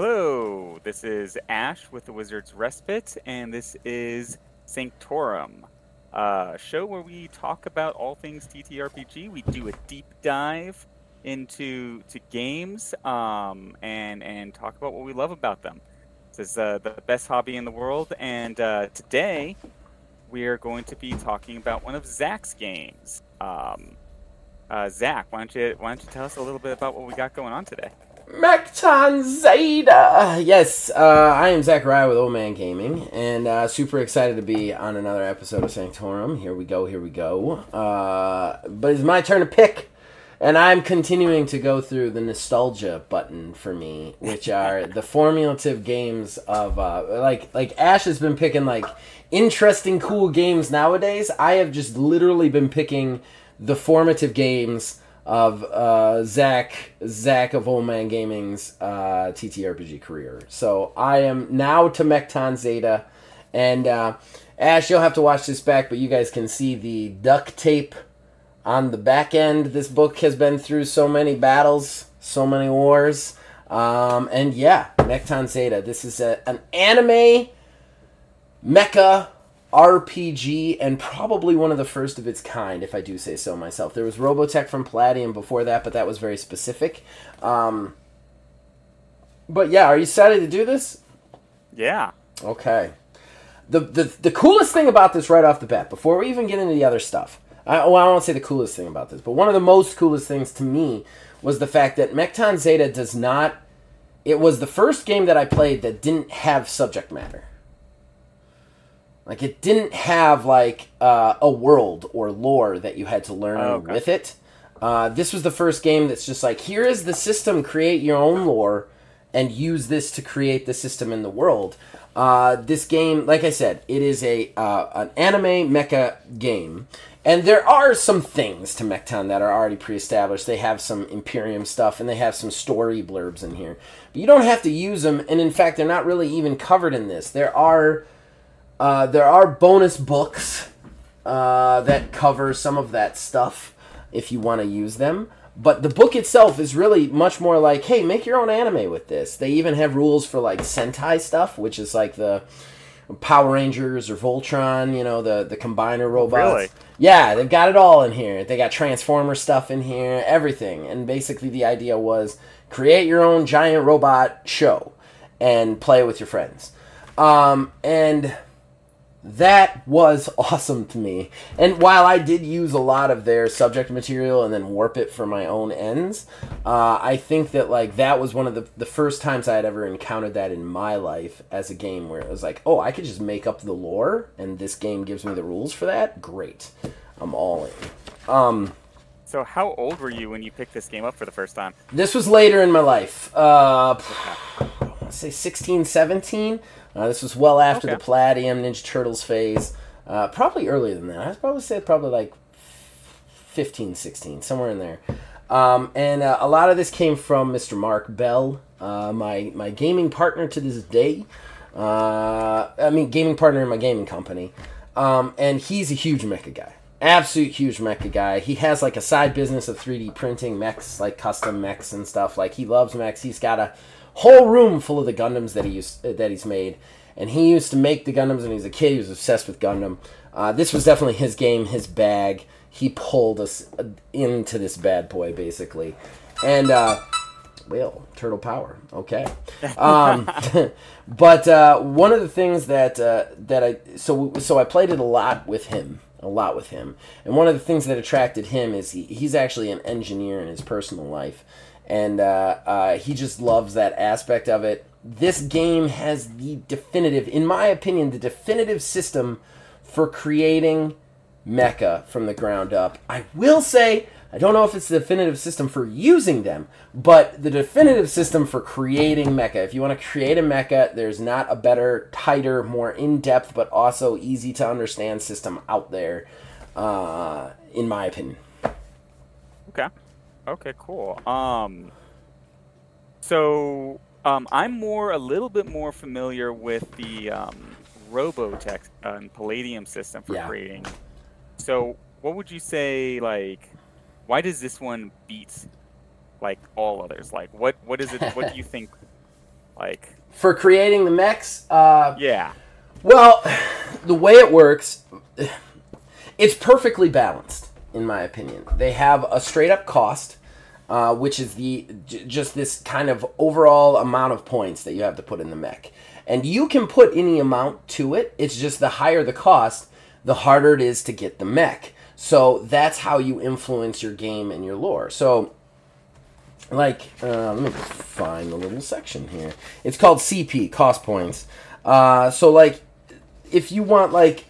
Hello, this is Ash with the Wizard's Respite, and this is Sanctorum, a show where we talk about all things TTRPG. We do a deep dive into to games um, and and talk about what we love about them. This is uh, the best hobby in the world, and uh, today we are going to be talking about one of Zach's games. Um, uh, Zach, why don't you why don't you tell us a little bit about what we got going on today? Mekton Zeta! Yes, uh, I am Zachariah with Old Man Gaming, and uh, super excited to be on another episode of Sanctorum. Here we go, here we go. Uh, but it's my turn to pick, and I'm continuing to go through the nostalgia button for me, which are the formulative games of uh, like like Ash has been picking like interesting, cool games nowadays. I have just literally been picking the formative games of uh, Zach Zach of Old Man Gaming's uh, TTRPG career. So I am now to Mekton Zeta, and uh, Ash, you'll have to watch this back, but you guys can see the duct tape on the back end. This book has been through so many battles, so many wars, um, and yeah, Mekton Zeta. This is a, an anime mecha RPG and probably one of the first of its kind, if I do say so myself. There was Robotech from Palladium before that, but that was very specific. Um, but yeah, are you excited to do this? Yeah. Okay. The, the the coolest thing about this right off the bat, before we even get into the other stuff, I, well, I won't say the coolest thing about this, but one of the most coolest things to me was the fact that Mekton Zeta does not. It was the first game that I played that didn't have subject matter. Like it didn't have like uh, a world or lore that you had to learn Oh, okay. with it. Uh, this was the first game that's just like here is the system. Create your own lore and use this to create the system in the world. Uh, this game, like I said, it is a uh, an anime mecha game, and there are some things to Mekton that are already pre-established. They have some Imperium stuff, and they have some story blurbs in here, but you don't have to use them. And in fact, they're not really even covered in this. There are uh, there are bonus books uh, that cover some of that stuff if you want to use them. But the book itself is really much more like, hey, make your own anime with this. They even have rules for like Sentai stuff, which is like the Power Rangers or Voltron, you know, the the combiner robots. Really? Yeah, they've got it all in here. They got Transformer stuff in here, everything. And basically the idea was create your own giant robot show and play with your friends. Um, and that was awesome to me. And while I did use a lot of their subject material and then warp it for my own ends, uh, I think that like that was one of the the first times I had ever encountered that in my life as a game where it was like, oh, I could just make up the lore, and this game gives me the rules for that. Great, I'm all in. Um, So, how old were you when you picked this game up for the first time? this was later in my life. Uh, let's say 16, 17. Uh, this was well after Okay. the Palladium Ninja Turtles phase. Uh, probably earlier than that. I'd probably say probably like 15, 16, somewhere in there. Um, and uh, a lot of this came from Mr. Mark Bell, uh, my my gaming partner to this day. Uh, I mean, gaming partner in my gaming company. Um, and he's a huge mecha guy. Absolute huge mecha guy. He has like a side business of 3D printing mechs, like custom mechs and stuff. Like he loves mechs. He's got a whole room full of the Gundams that he used that he's made. And he used to make the Gundams when he was a kid. He was obsessed with Gundam. Uh, this was definitely his game, his bag. He pulled us uh, into this bad boy basically, and uh, well, turtle power. Okay. Um, but uh, one of the things that uh, that I so so I played it a lot with him, a lot with him, and one of the things that attracted him is he, he's actually an engineer in his personal life, and uh, uh, he just loves that aspect of it. This game has the definitive, in my opinion, the definitive system for creating mecha from the ground up. I will say, I don't know if it's the definitive system for using them, but the definitive system for creating mecha. If you want to create a mecha, there's not a better, tighter, more in depth, but also easy to understand system out there, uh, in my opinion. Okay. Okay, cool. Um, so um, I'm more a little bit more familiar with the um, Robotech uh, and Palladium system for Yeah. creating. So what would you say like? Why does this one beat like all others? Like what what is it? what do you think Like for creating the mechs, uh, yeah. Well, the way it works, it's perfectly balanced, in my opinion. They have a straight up cost, uh, which is the j- just this kind of overall amount of points that you have to put in the mech, and you can put any amount to it. It's just the higher the cost, the harder it is to get the mech. So that's how you influence your game and your lore. So like uh, let me find the little section here it's called cp cost points uh, so like if you want like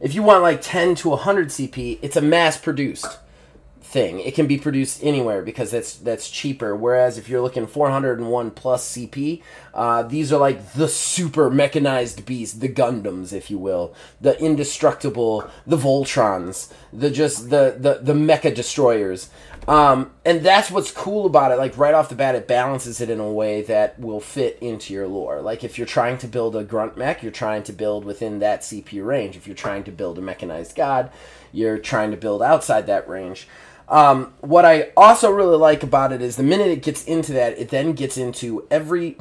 if you want like 10 to 100 cp it's a mass produced thing it can be produced anywhere because that's that's cheaper whereas if you're looking 401 plus cp uh, these are like the super mechanized beasts the gundams if you will the indestructible the voltrons the just the the, the mecha destroyers um, and that's what's cool about it. Like right off the bat, it balances it in a way that will fit into your lore. Like if you're trying to build a grunt mech, you're trying to build within that CP range. If you're trying to build a mechanized god, you're trying to build outside that range. Um, what I also really like about it is the minute it gets into that, it then gets into every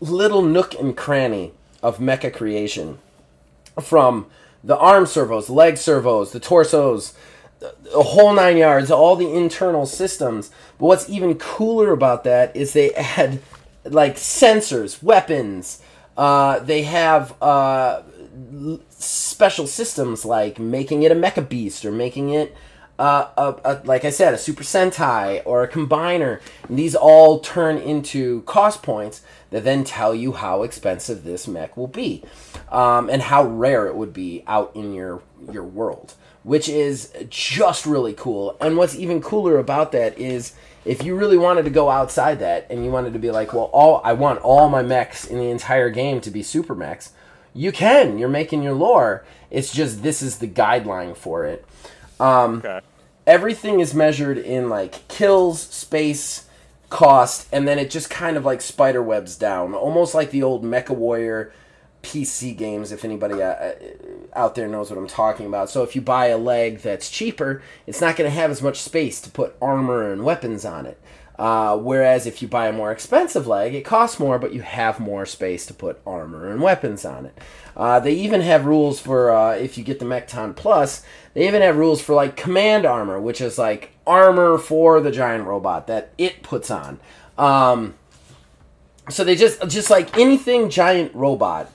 little nook and cranny of mecha creation. From the arm servos, leg servos, the torsos, the whole nine yards, all the internal systems. But what's even cooler about that is they add like sensors, weapons. Uh, they have uh, special systems like making it a mecha beast or making it uh, a, a, like I said, a Super Sentai or a combiner. And these all turn into cost points that then tell you how expensive this mech will be, um, and how rare it would be out in your your world which is just really cool. And what's even cooler about that is if you really wanted to go outside that and you wanted to be like, well, all I want all my mechs in the entire game to be super mechs, you can. You're making your lore. It's just this is the guideline for it. Um, okay. Everything is measured in like kills, space, cost, and then it just kind of like spider webs down, almost like the old Mecha Warrior PC games, if anybody uh, uh, out there knows what I'm talking about. So if you buy a leg that's cheaper, it's not going to have as much space to put armor and weapons on it. Uh, whereas if you buy a more expensive leg, it costs more, but you have more space to put armor and weapons on it. Uh, they even have rules for uh, if you get the Mekton Plus. They even have rules for like command armor, which is like armor for the giant robot that it puts on. Um, so they just just like anything giant robot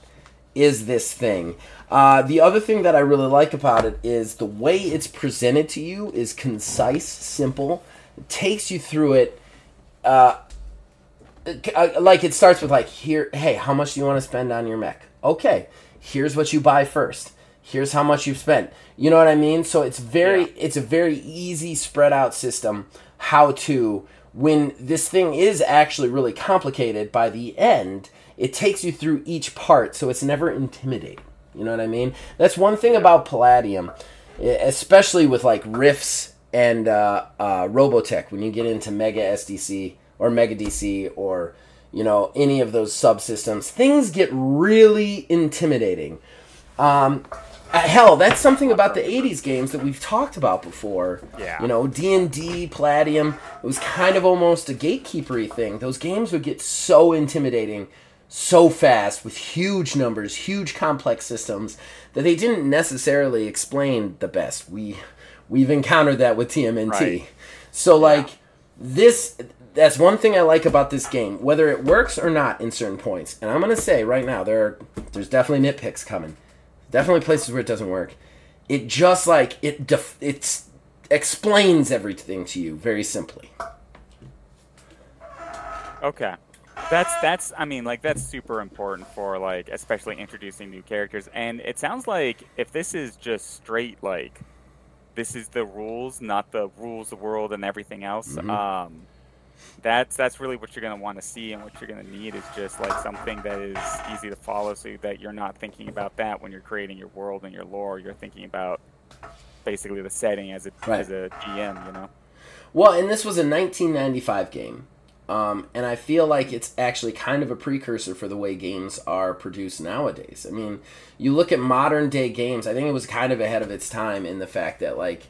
is this thing. Uh, the other thing that I really like about it is the way it's presented to you is concise, simple, takes you through it. Uh, uh, like it starts with like here, hey, how much do you want to spend on your mech? Okay, here's what you buy first. Here's how much you've spent. You know what I mean? So it's very, yeah. it's a very easy spread out system. How to when this thing is actually really complicated by the end it takes you through each part, so it's never intimidating. You know what I mean? That's one thing about Palladium, especially with like Rifts and uh, uh, Robotech. When you get into Mega SDC or Mega DC or you know any of those subsystems, things get really intimidating. Um, uh, hell, that's something about the '80s games that we've talked about before. Yeah. You know, D and D, Palladium. It was kind of almost a gatekeepery thing. Those games would get so intimidating so fast with huge numbers, huge complex systems that they didn't necessarily explain the best. We we've encountered that with TMNT. Right. So like yeah. this that's one thing I like about this game, whether it works or not in certain points. And I'm gonna say right now there are there's definitely nitpicks coming. Definitely places where it doesn't work. It just like it def- it's explains everything to you very simply. Okay that's that's I mean like that's super important for like especially introducing new characters and it sounds like if this is just straight like this is the rules not the rules of the world and everything else mm-hmm. um that's that's really what you're going to want to see and what you're going to need is just like something that is easy to follow so that you're not thinking about that when you're creating your world and your lore you're thinking about basically the setting as a right. as a GM you know well and this was a 1995 game um, and I feel like it's actually kind of a precursor for the way games are produced nowadays. I mean, you look at modern day games, I think it was kind of ahead of its time in the fact that, like,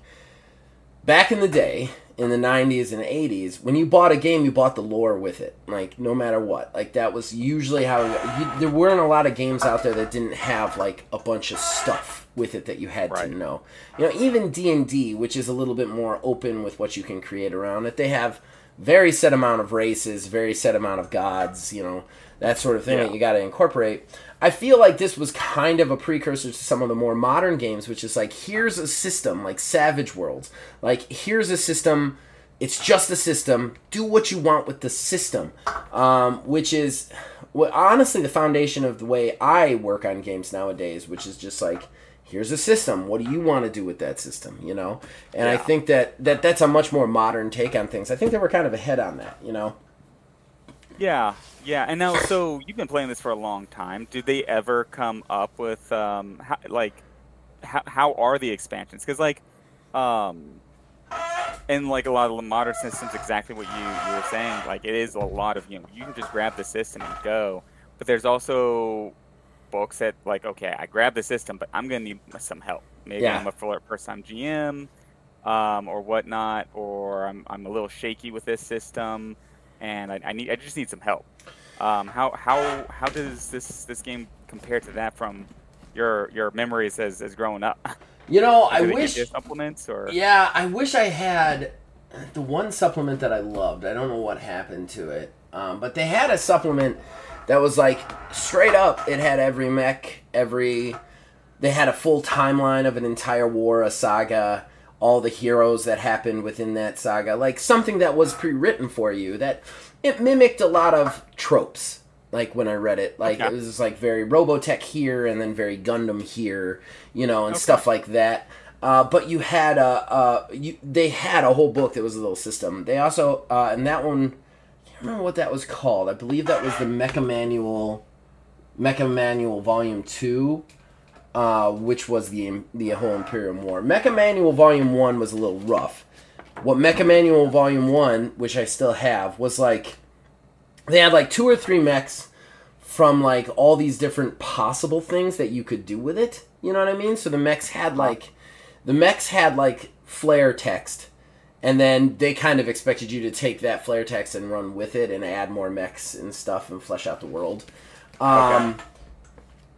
back in the day, in the 90s and 80s when you bought a game you bought the lore with it like no matter what like that was usually how you, there weren't a lot of games out there that didn't have like a bunch of stuff with it that you had Right. to know you know even d&d which is a little bit more open with what you can create around it they have very set amount of races very set amount of gods you know that sort of thing Yeah. that you got to incorporate. I feel like this was kind of a precursor to some of the more modern games which is like here's a system like savage worlds. Like here's a system it's just a system do what you want with the system. Um, which is well, honestly the foundation of the way i work on games nowadays which is just like here's a system what do you want to do with that system you know and i think that, that that's a much more modern take on things i think they were kind of ahead on that you know Yeah, yeah. And now, so you've been playing this for a long time. Did they ever come up with um, how, like, how, how are the expansions? Because like, um, and like a lot of the modern systems, exactly what you, you were saying. Like, it is a lot of you know, you can just grab the system and go. But there's also books that like, okay, I grab the system, but I'm gonna need some help. Maybe Yeah. I'm a full- first-time GM, um, or whatnot, or I'm I'm a little shaky with this system and I, I need I just need some help. Um, how how how does this this game compare to that from your your memories as as growing up? you know i Did they give wish supplements or Yeah, I wish I had the one supplement that I loved. I don't know what happened to it, um, but they had a supplement that was like straight up. It had every mech, every. They had a full timeline of an entire war, a saga, all the heroes that happened within that saga, like something that was pre-written for you. That it mimicked a lot of tropes. Like when I read it, like Okay. it was like very Robotech here, and then very Gundam here, you know, and Okay. stuff like that. Uh, but you had a, uh, you, they had a whole book that was a little system. They also, uh, and that one, remember what that was called. I believe that was the Mecha Manual, Mecha Manual Volume Two, uh, which was the the whole Imperium War. Mecha Manual Volume One was a little rough. What Mecha Manual Volume One, which I still have, was like they had like two or three mechs from like all these different possible things that you could do with it. You know what I mean? So the mechs had like the mechs had like flare text and then they kind of expected you to take that flare text and run with it and add more mechs and stuff and flesh out the world. Um,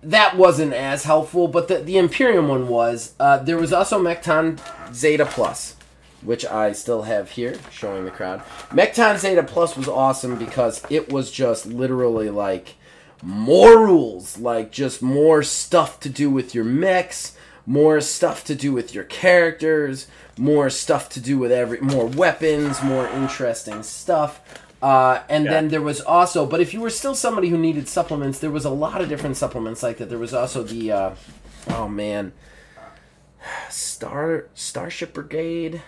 That wasn't as helpful, but the, the Imperium one was. Uh, there was also Mekton Zeta Plus, which I still have here, showing the crowd. Mekton Zeta Plus was awesome because it was just literally like more rules, like just more stuff to do with your mechs, more stuff to do with your characters, more stuff to do with every more weapons, more interesting stuff. Uh, and Yeah. then there was also, but if you were still somebody who needed supplements, there was a lot of different supplements like that. There was also the, uh, oh man, Star Starship Brigade,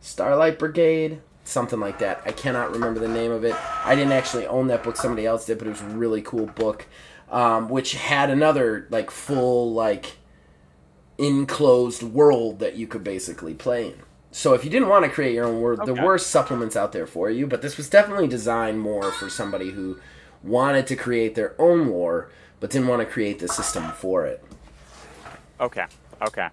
Starlight Brigade, something like that. I cannot remember the name of it. I didn't actually own that book; somebody else did, but it was a really cool book, um, which had another like full like enclosed world that you could basically play in. So if you didn't want to create your own world, there were supplements out there for you, but this was definitely designed more for somebody who wanted to create their own lore but didn't want to create the system for it. Okay. Okay.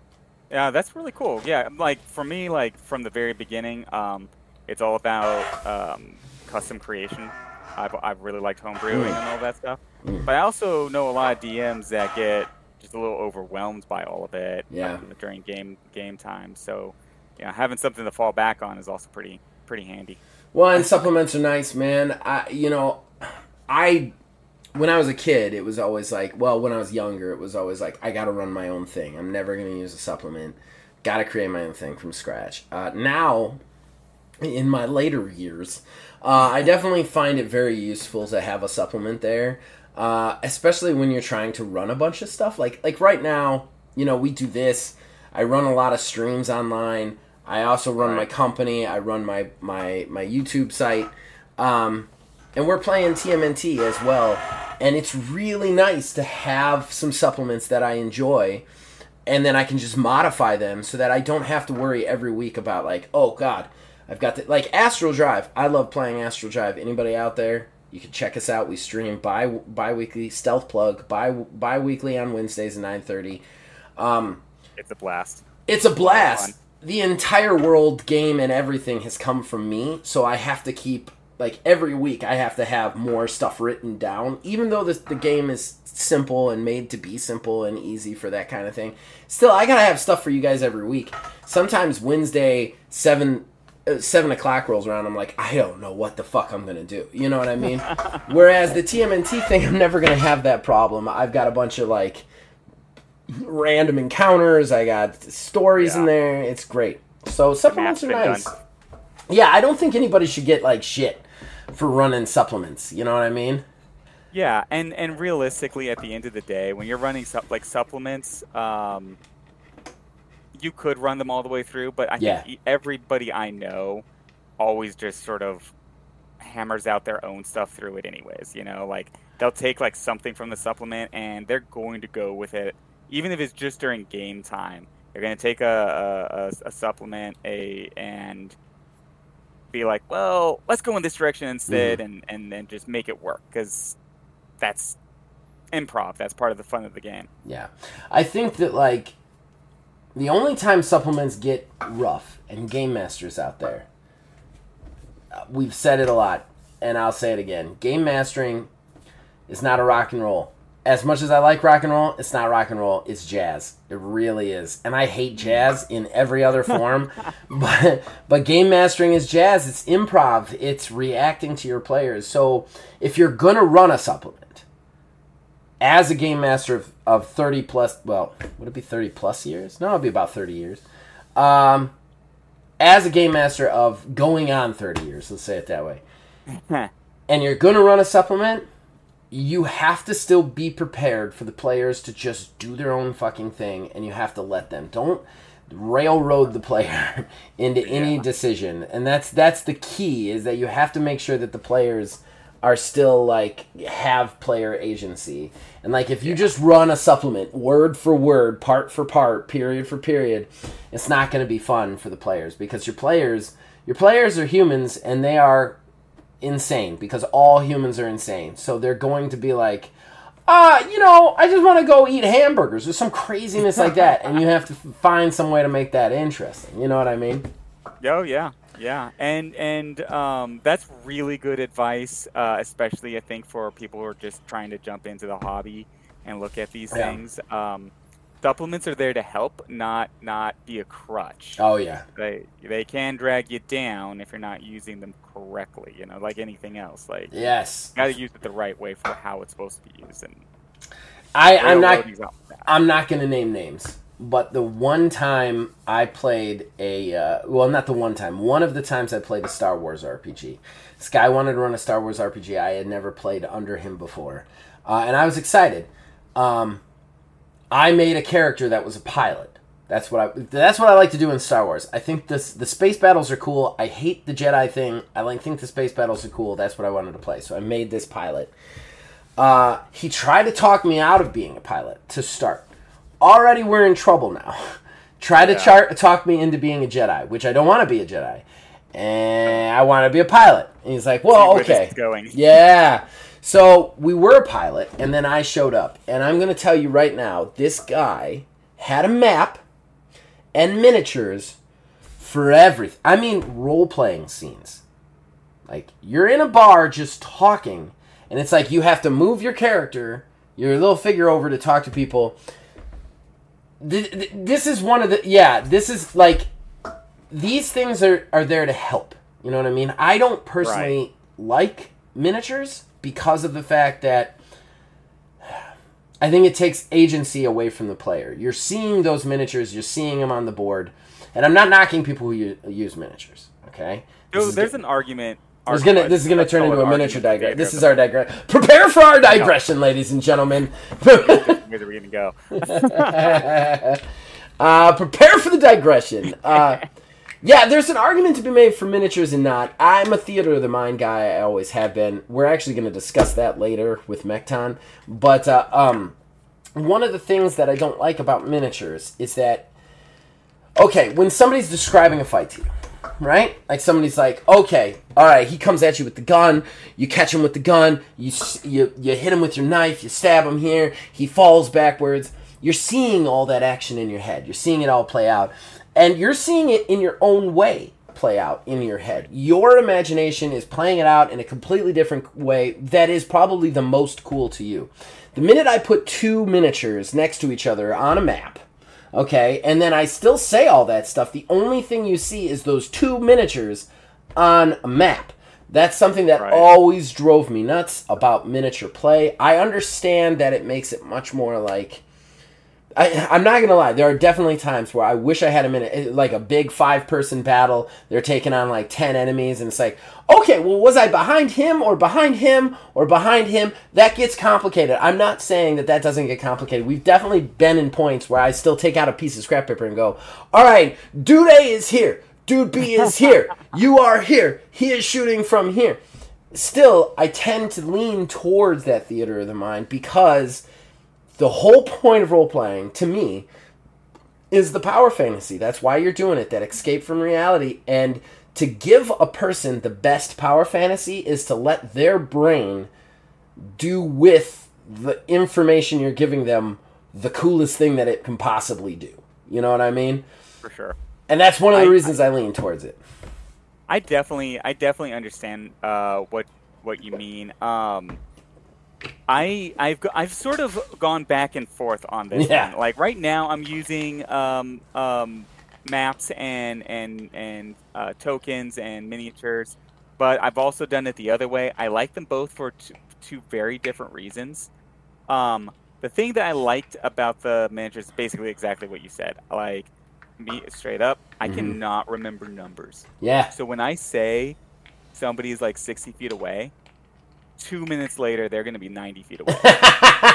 Yeah, that's really cool. Yeah, like for me, like from the very beginning, um, it's all about um, custom creation. I've, I've really liked homebrewing and all that stuff. Mm. But I also know a lot of DMs that get just a little overwhelmed by all of it Yeah. um, during game game time. So, yeah, having something to fall back on is also pretty pretty handy. Well, and supplements are nice, man. I, you know, I, when I was a kid, it was always like, well, when I was younger, it was always like, I got to run my own thing. I'm never going to use a supplement. Got to create my own thing from scratch. Uh, now, in my later years, uh, I definitely find it very useful to have a supplement there, uh, especially when you're trying to run a bunch of stuff. Like like right now, you know, we do this. I run a lot of streams online. I also run my company. I run my my my YouTube site, um, and we're playing TMNT as well. And it's really nice to have some supplements that I enjoy and then I can just modify them so that I don't have to worry every week about like, oh god, I've got the like Astral Drive. I love playing Astral Drive. Anybody out there? You can check us out. We stream bi bi-weekly stealth plug bi bi-weekly on Wednesdays at 9:30. Um It's a blast. it's a blast. the entire world game and everything has come from me, so I have to keep like every week I have to have more stuff written down. Even though this, the game is simple and made to be simple and easy for that kind of thing, still I gotta have stuff for you guys every week. Sometimes Wednesday seven seven o'clock rolls around, I'm like, I don't know what the fuck I'm gonna do. You know what I mean? Whereas the TMNT thing, I'm never gonna have that problem. I've got a bunch of like random encounters. I got stories in there. It's great. So supplements are nice. done. Yeah, I don't think anybody should get like shit for running supplements. You know what I mean? Yeah, and and realistically, at the end of the day, when you're running sup- like supplements, um, you could run them all the way through, but I Yeah. think everybody I know always just sort of hammers out their own stuff through it, anyways. You know, like they'll take like something from the supplement and they're going to go with it, even if it's just during game time. They're going to take a, a, a, a supplement, a and be like, well, let's go in this direction instead, mm-hmm. and and then just make it work because that's improv. That's part of the fun of the game. Yeah. I think that like the only time supplements get rough and game masters out there. We've said it a lot and I'll say it again. Game mastering is not a rock and roll. As much as I like rock and roll, it's not rock and roll, it's jazz. It really is. And I hate jazz in every other form. but but game mastering is jazz. It's improv. It's reacting to your players. So if you're gonna run a supplement, as a game master of, of 30 plus well would it be 30 plus years? No it'd be about 30 years. Um, as a game master of going on 30 years let's say it that way. And you're going to run a supplement you have to still be prepared for the players to just do their own fucking thing and you have to let them. Don't railroad the player into any Yeah. decision. And that's that's the key is that you have to make sure that the players are still like have player agency. And like if you just run a supplement word for word part for part period for period it's not going to be fun for the players because your players your players are humans and they are insane because all humans are insane. So they're going to be like uh, you know, I just want to go eat hamburgers. Or some craziness like that, and you have to find some way to make that interesting. You know what I mean? Oh yeah, yeah, and and um, that's really good advice, uh, especially I think for people who are just trying to jump into the hobby and look at these Yeah. things. Um, supplements are there to help, not not be a crutch. Oh yeah, They they can drag you down if you're not using them correctly. You know, like anything else. Like yes. got to use it the right way for how it's supposed to be used. And I I'm not railroading's not bad. I'm not going to name names, but the one time I played a uh, well, not the one time. One of the times I played a Star Wars RPG. Guy wanted to run a Star Wars RPG. I had never played under him before, uh, and I was excited. Um, I made a character that was a pilot. That's what I. That's what I like to do in Star Wars. I think this the space battles are cool. I hate the Jedi thing. I like think the space battles are cool. That's what I wanted to play. So I made this pilot. Uh, he tried to talk me out of being a pilot to start. Already we're in trouble now. Try to Yeah. char- talk me into being a Jedi, which I don't want to be a Jedi, and I want to be a pilot. And he's like, "Well, this okay, going. yeah." So we were a pilot, and then I showed up, and I'm going to tell you right now, this guy had a map and miniatures for everything. I mean, role playing scenes. Like you're in a bar just talking, and it's like you have to move your character, your little figure over to talk to people. Th- th- This is one of the yeah. This is like these things are are there to help. You know what I mean? I don't personally like miniatures because of the fact that I think it takes agency away from the player. You're seeing those miniatures, you're seeing them on the board, and I'm not knocking people who use miniatures. Okay, there's good. an argument. This is gonna this is gonna turn into a miniature digression. This is our digression. Prepare for our digression, ladies and gentlemen. Where are we gonna go? uh, prepare for the digression. Uh, yeah, there's an argument to be made for miniatures and not. I'm a theater of the mind guy. I always have been. We're actually going to discuss that later with Mekton. But uh, um, one of the things that I don't like about miniatures is that, okay, when somebody's describing a fight to you, right? Like somebody's like, okay, all right, he comes at you with the gun. You catch him with the gun. You you you hit him with your knife. You stab him here. He falls backwards. You're seeing all that action in your head. You're seeing it all play out, and you're seeing it in your own way play out in your head. Your imagination is playing it out in a completely different way that is probably the most cool to you. The minute I put two miniatures next to each other on a map, okay, and then I still say all that stuff, the only thing you see is those two miniatures on a map. That's something that Right. always drove me nuts about miniature play. I understand that it makes it much more like I, I'm not gonna lie. There are definitely times where I wish I had a minute, like a big five-person battle. They're taking on like ten enemies, and it's like, okay, well, was I behind him or behind him or behind him? That gets complicated. I'm not saying that that doesn't get complicated. We've definitely been in points where I still take out a piece of scrap paper and go, all right, dude A is here, dude B is here, you are here, he is shooting from here. Still, I tend to lean towards that theater of the mind because the whole point of role playing to me is the power fantasy. That's why you're doing it, that escape from reality. And to give a person the best power fantasy is to let their brain do with the information you're giving them the coolest thing that it can possibly do. You know what I mean? for sure. And that's one of the I- reasons I lean towards it. I definitely, I definitely understand uh, what what you mean. Um, I I've go- I've sort of gone back and forth on this. Yeah. one. Like right now, I'm using um, um, maps and and and uh, tokens and miniatures, but I've also done it the other way. I like them both for two, two very different reasons. Um, the thing that I liked about the miniatures is basically exactly what you said. Like me straight up, I Mhm. cannot remember numbers. Yeah. So when I say somebody's like 60 feet away, two minutes later they're going to be 90 feet away.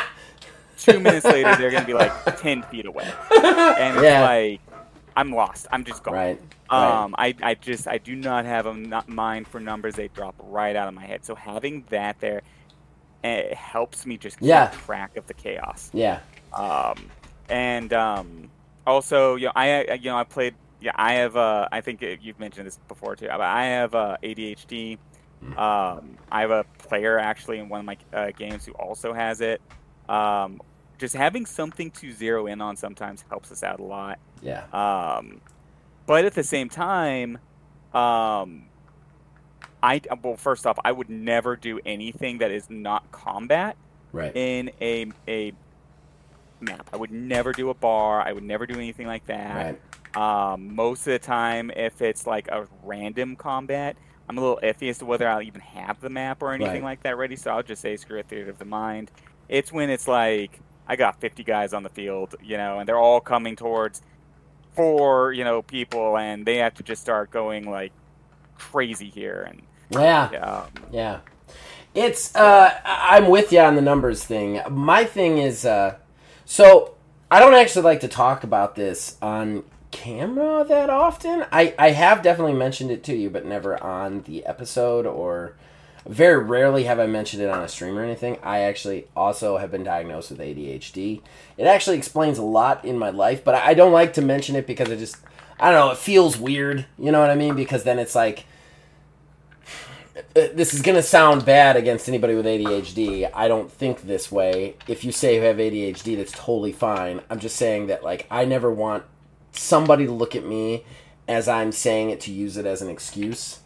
two minutes later they're going to be like 10 feet away, and it's Yeah. like I'm lost. I'm just gone. right. right. Um, I, I just I do not have a n- mind for numbers. They drop right out of my head. So having that there, eh, it helps me just keep Yeah. track of the chaos. Yeah. Um, and um, also, you know, I I- you know I played. Yeah, I have. Uh, I think uh, you've mentioned this before too. But I have uh, ADHD. Um, I have a player actually in one of my uh, games who also has it. Um, just having something to zero in on sometimes helps us out a lot. Yeah. Um, but at the same time, um, I well, first off, I would never do anything that is not combat Right. in a a map. I would never do a bar. I would never do anything like that. Right. Um, most of the time, if it's like a random combat, I'm a little iffy as to whether I'll even have the map or anything Right. like that ready. So I'll just say screw it, theater of the mind. It's when it's like I got 50 guys on the field, you know, and they're all coming towards four, you know, people, and they have to just start going like crazy here. And Yeah. um, Yeah. It's uh I'm with you on the numbers thing. My thing is uh so I don't actually like to talk about this on camera that often. I I have definitely mentioned it to you but never on the episode or very rarely have I mentioned it on a stream or anything. I actually also have been diagnosed with ADHD. It actually explains a lot in my life, but I don't like to mention it because I just I don't know, it feels weird, you know what I mean? Because then it's like this is gonna sound bad against anybody with ADHD. I don't think this way. If you say you have ADHD, that's totally fine. I'm just saying that like I never want somebody to look at me as I'm saying it to use it as an excuse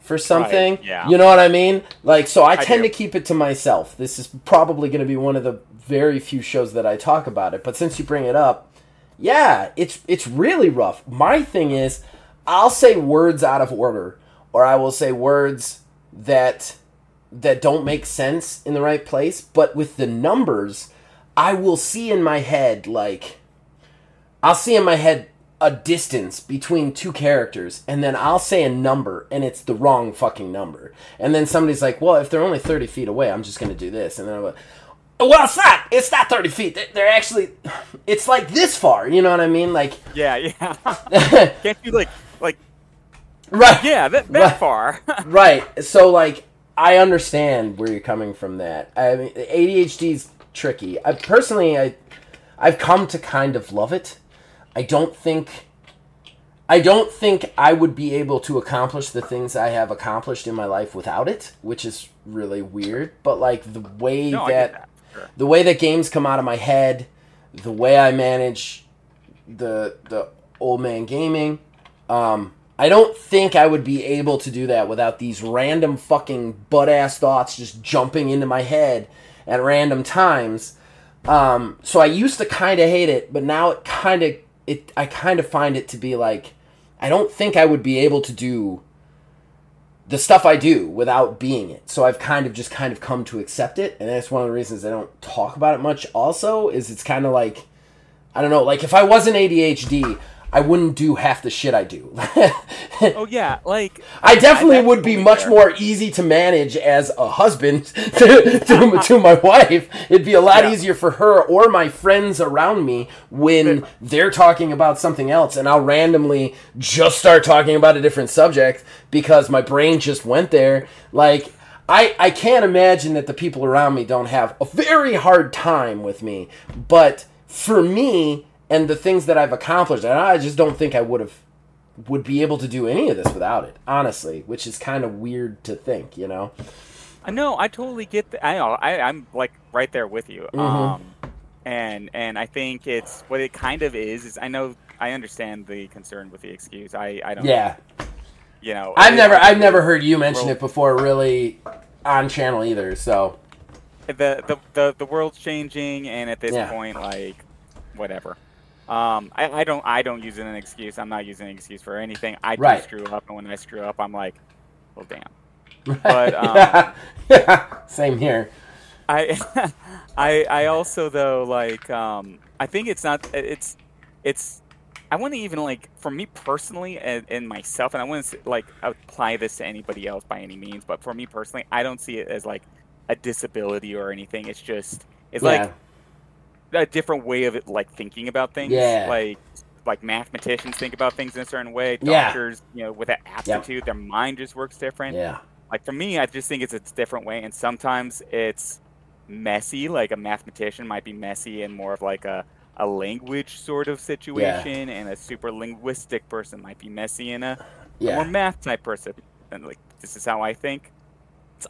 for something. yeah. You know what I mean? Like so I tend do. to keep it to myself. This is probably going to be one of the very few shows that I talk about it, but since you bring it up, yeah, it's it's really rough. My thing is I'll say words out of order or I will say words that that don't make sense in the right place, but with the numbers, I will see in my head like I'll see in my head a distance between two characters and then I'll say a number and it's the wrong fucking number. And then somebody's like, "Well, if they're only 30 feet away, I'm just going to do this." And then I'm like, "Well, it's not. It's not 30 feet. They- They're actually it's like this far, you know what I mean? Like yeah, yeah. Can't you like like right. yeah that that Right. far? right. So like I understand where you're coming from that. I mean ADHD's tricky. I personally I I've come to kind of love it. I don't think I don't think I would be able to accomplish the things I have accomplished in my life without it, which is really weird, but like the way no, that that. Sure. the way that games come out of my head, the way I manage the the old man gaming. Um, I don't think I would be able to do that without these random fucking butt ass thoughts just jumping into my head at random times. Um, so I used to kind of hate it, but now it kind of it I kind of find it to be like I don't think I would be able to do the stuff I do without being it. So I've kind of just kind of come to accept it, and that's one of the reasons I don't talk about it much. Also, is it's kind of like I don't know, like if I wasn't ADHD, I wouldn't do half the shit I do. oh yeah, like I definitely I would be much there. more easy to manage as a husband to, to, to, my wife. It'd be a lot yeah. easier for her or my friends around me when they're talking about something else and I'll randomly just start talking about a different subject because my brain just went there. Like I, I can't imagine that the people around me don't have a very hard time with me, but for me, and the things that I've accomplished, and I just don't think I would have would be able to do any of this without it, honestly, which is kind of weird to think, you know. I know, I totally get. The, I know, I, I'm like right there with you. Mm-hmm. Um, and and I think it's what it kind of is. Is I know I understand the concern with the excuse. I I don't. Yeah. You know, I've never I've never heard you mention it before, really, on channel either. So. The the the, the world's changing, and at this yeah. point, like, whatever. Um, I, I, don't I don't use it as an excuse. I'm not using an excuse for anything. I do right. screw up, and when I screw up, I'm like, well, damn. But um, yeah. same here. I I I also though like um, I think it's not it's it's I want to even like for me personally and, and myself, and I want to like apply this to anybody else by any means, but for me personally, I don't see it as like a disability or anything. It's just it's yeah. like a different way of it, like thinking about things. Yeah. Like like mathematicians think about things in a certain way. Doctors, yeah. you know, with that aptitude, yep. their mind just works different. Yeah. Like for me, I just think it's a different way, and sometimes it's messy. Like a mathematician might be messy and more of like a a language sort of situation, yeah. and a super linguistic person might be messy in a, yeah. a more math type person. And like this is how I think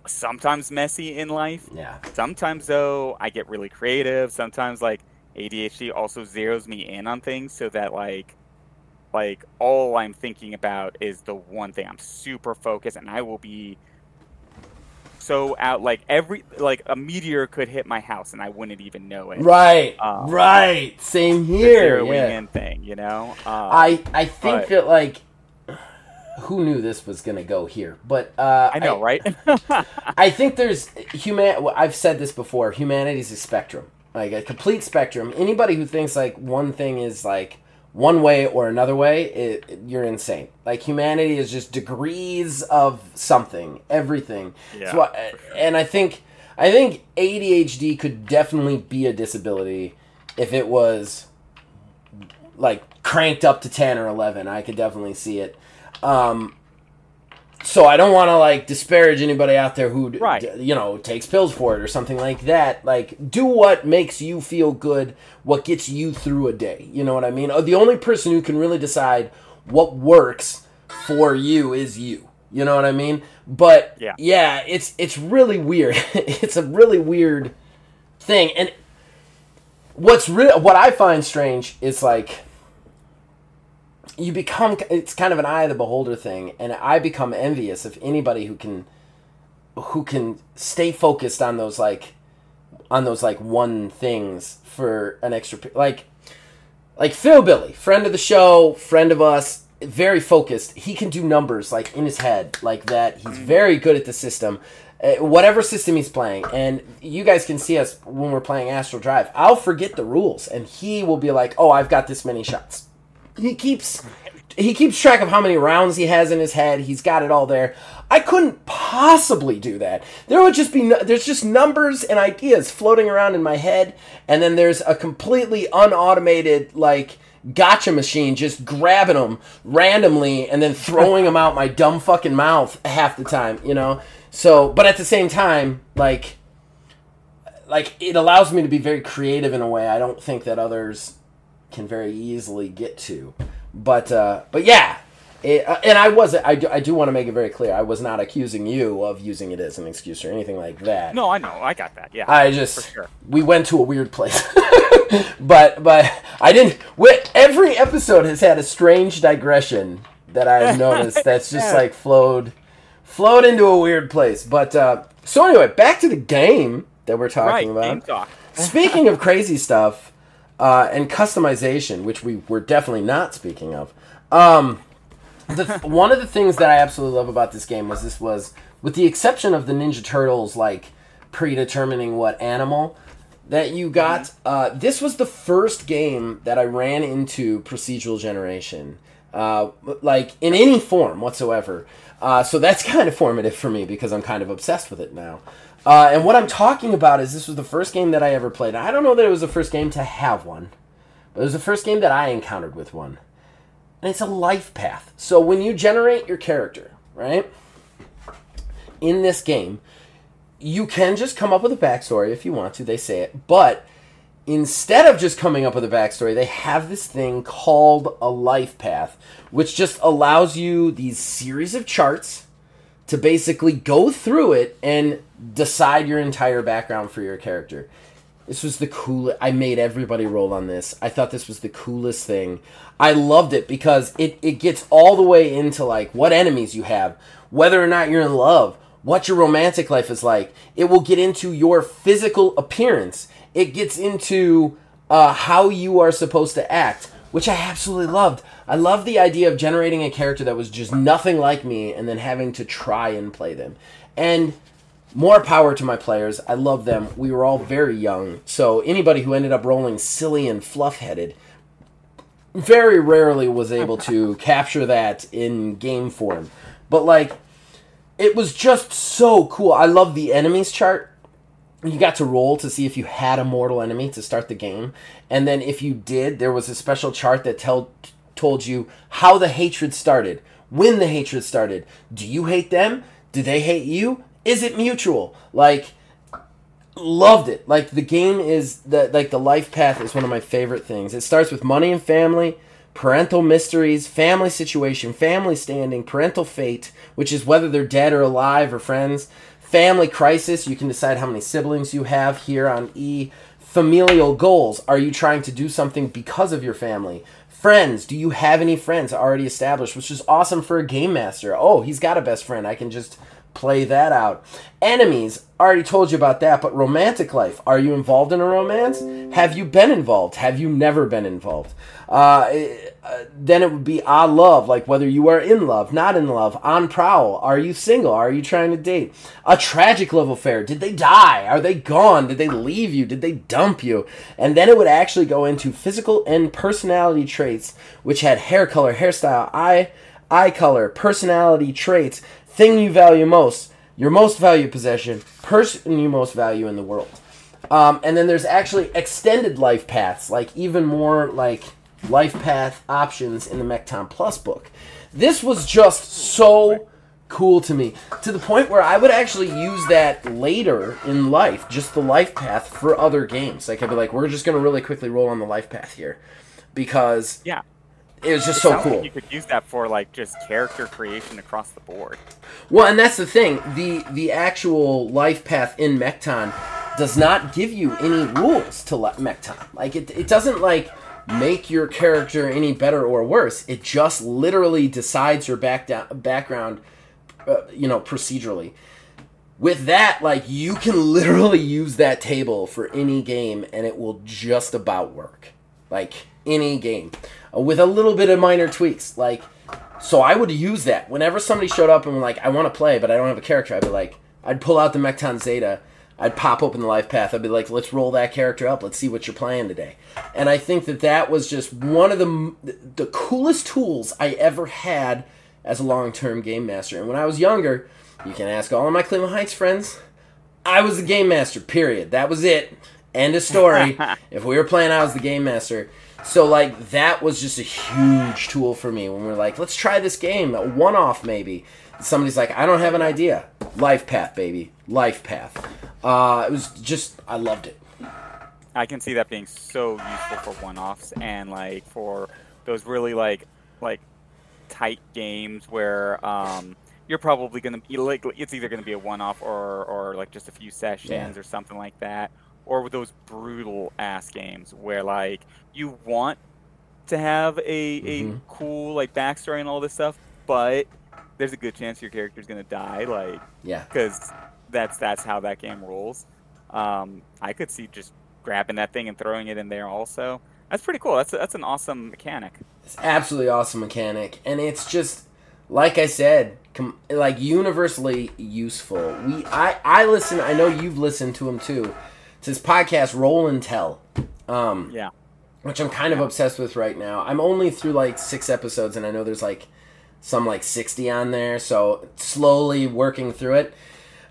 sometimes messy in life. Yeah. Sometimes though, I get really creative. Sometimes like ADHD also zeroes me in on things so that like like all I'm thinking about is the one thing. I'm super focused and I will be so out like every like a meteor could hit my house and I wouldn't even know it. Right. Um, right. Same here. The yeah. in thing, you know. Um, I I think but, that like who knew this was going to go here? But uh, I know, I, right? I think there's human. I've said this before. Humanity's a spectrum, like a complete spectrum. Anybody who thinks like one thing is like one way or another way, it, you're insane. Like humanity is just degrees of something, everything. Yeah. So, sure. And I think I think ADHD could definitely be a disability if it was like cranked up to 10 or 11 i could definitely see it um, so I don't want to like disparage anybody out there who right. d- you know takes pills for it or something like that. Like do what makes you feel good, what gets you through a day. You know what I mean? Uh, the only person who can really decide what works for you is you. You know what I mean? But yeah, yeah it's it's really weird. it's a really weird thing. And what's real what I find strange is like you become it's kind of an eye of the beholder thing and i become envious of anybody who can who can stay focused on those like on those like one things for an extra like like phil billy friend of the show friend of us very focused. He can do numbers like in his head like that. He's very good at the system uh, whatever system he's playing. And you guys can see us when we're playing astral drive. I'll forget the rules and he will be like oh i've got this many shots he keeps he keeps track of how many rounds he has in his head. He's got it all there. I couldn't possibly do that. There would just be there's just numbers and ideas floating around in my head, and then there's a completely unautomated like gotcha machine just grabbing them randomly and then throwing them out my dumb fucking mouth half the time, you know. So, but at the same time, like like it allows me to be very creative in a way I don't think that others can very easily get to. But uh, but yeah, It, uh, and I wasn't. I do, I do want to make it very clear. I was not accusing you of using it as an excuse or anything like that. No, I know. I got that. Yeah. I just sure. we went to a weird place, but but I didn't. wi- Every episode has had a strange digression that I've noticed. that's just Yeah. like flowed flowed into a weird place. But uh, so anyway, back to the game that we're right. talking about. Game talk. Speaking of crazy stuff uh, and customization, which we were definitely not speaking of, um, the, one of the things that I absolutely love about this game was this was, with the exception of the Ninja Turtles, like predetermining what animal that you got. Uh, this was the first game that I ran into procedural generation, uh, like in any form whatsoever. Uh, so that's kind of formative for me because I'm kind of obsessed with it now. Uh, and what I'm talking about is this was the first game that I ever played. I don't know that it was the first game to have one, but it was the first game that I encountered with one. And it's a life path. So when you generate your character, right, in this game, you can just come up with a backstory if you want to. They say it, but instead of just coming up with a backstory, they have this thing called a life path, which just allows you these series of charts to basically go through it and decide your entire background for your character. This was the coolest. I made everybody roll on this. I thought this was the coolest thing. I loved it because it, it gets all the way into like what enemies you have, whether or not you're in love, what your romantic life is like. It will get into your physical appearance. It gets into uh, how you are supposed to act, which I absolutely loved. I love the idea of generating a character that was just nothing like me and then having to try and play them. And more power to my players. I love them. We were all very young, so anybody who ended up rolling silly and fluff headed very rarely was able to capture that in game form. But like it was just so cool. I love the enemies chart. You got to roll to see if you had a mortal enemy to start the game, and then if you did, there was a special chart that tell, told you how the hatred started, when the hatred started. Do you hate them? Do they hate you? Is it mutual? Like loved it. Like the game is the like the life path is one of my favorite things. It starts with money and family, parental mysteries, family situation, family standing, parental fate, which is whether they're dead or alive or friends, family crisis, you can decide how many siblings you have here on E. Familial goals, are you trying to do something because of your family? Friends, do you have any friends already established, which is awesome for a game master. Oh, he's got a best friend. I can just play that out. Enemies, already told you about that, but romantic life. Are you involved in a romance? Have you been involved? Have you never been involved? Uh, uh, then it would be ah love, like whether you are in love, not in love, on prowl. Are you single? Are you trying to date? A tragic love affair. Did they die? Are they gone? Did they leave you? Did they dump you? And then it would actually go into physical and personality traits, which had hair color, hairstyle, eye, eye color, personality traits, thing you value most, your most valued possession, person you most value in the world. Um, and then there's actually extended life paths, like even more like life path options in the Mekton Plus book. This was just so cool to me to the point where I would actually use that later in life, just the life path for other games. Like I'd be like, we're just gonna really quickly roll on the life path here because Yeah. it was just It so sounds like cool. you could use that for like just character creation across the board. Well, and that's the thing. The the actual life path in Mekton does not give you any rules to Mekton. Like it, it doesn't like make your character any better or worse. It just literally decides your back down, background, uh, you know, procedurally. With that, like you can literally use that table for any game, and it will just about work. Like any game, uh, with a little bit of minor tweaks. Like so I would use that whenever somebody showed up and like, I want to play, but I don't have a character. I'd be like, I'd pull out the Mekton Zeta. I'd pop open the life path. I'd be like, let's roll that character up. Let's see what you're playing today. And I think that that was just one of the the coolest tools I ever had as a long term game master. And when I was younger, you can ask all of my Cleveland Heights friends. I was the game master. Period. That was it. End of story. if we were playing, I was the game master. So like that was just a huge tool for me when we are like, let's try this game, a one off maybe. Somebody's like, I don't have an idea. Life path, baby. Life path. Uh, it was just I loved it. I can see that being so useful for one-offs and like for those really like like tight games where um, you're probably going to be like it's either going to be a one-off or or like just a few sessions Yeah. or something like that, or with those brutal ass games where like you want to have a Mhm. a cool like backstory and all this stuff, but there's a good chance your character's going to die, like Yeah. because that's that's how that game rolls. Um, I could see just grabbing that thing and throwing it in there also. That's pretty cool. That's that's an awesome mechanic. It's absolutely awesome mechanic, and it's just like I said, com- like universally useful. We, I, I listen. I know you've listened to him too. It's his podcast, Roll and Tell, um, Yeah. which I'm kind of obsessed with right now. I'm only through like six episodes, and I know there's like some like 60 on there, so slowly working through it.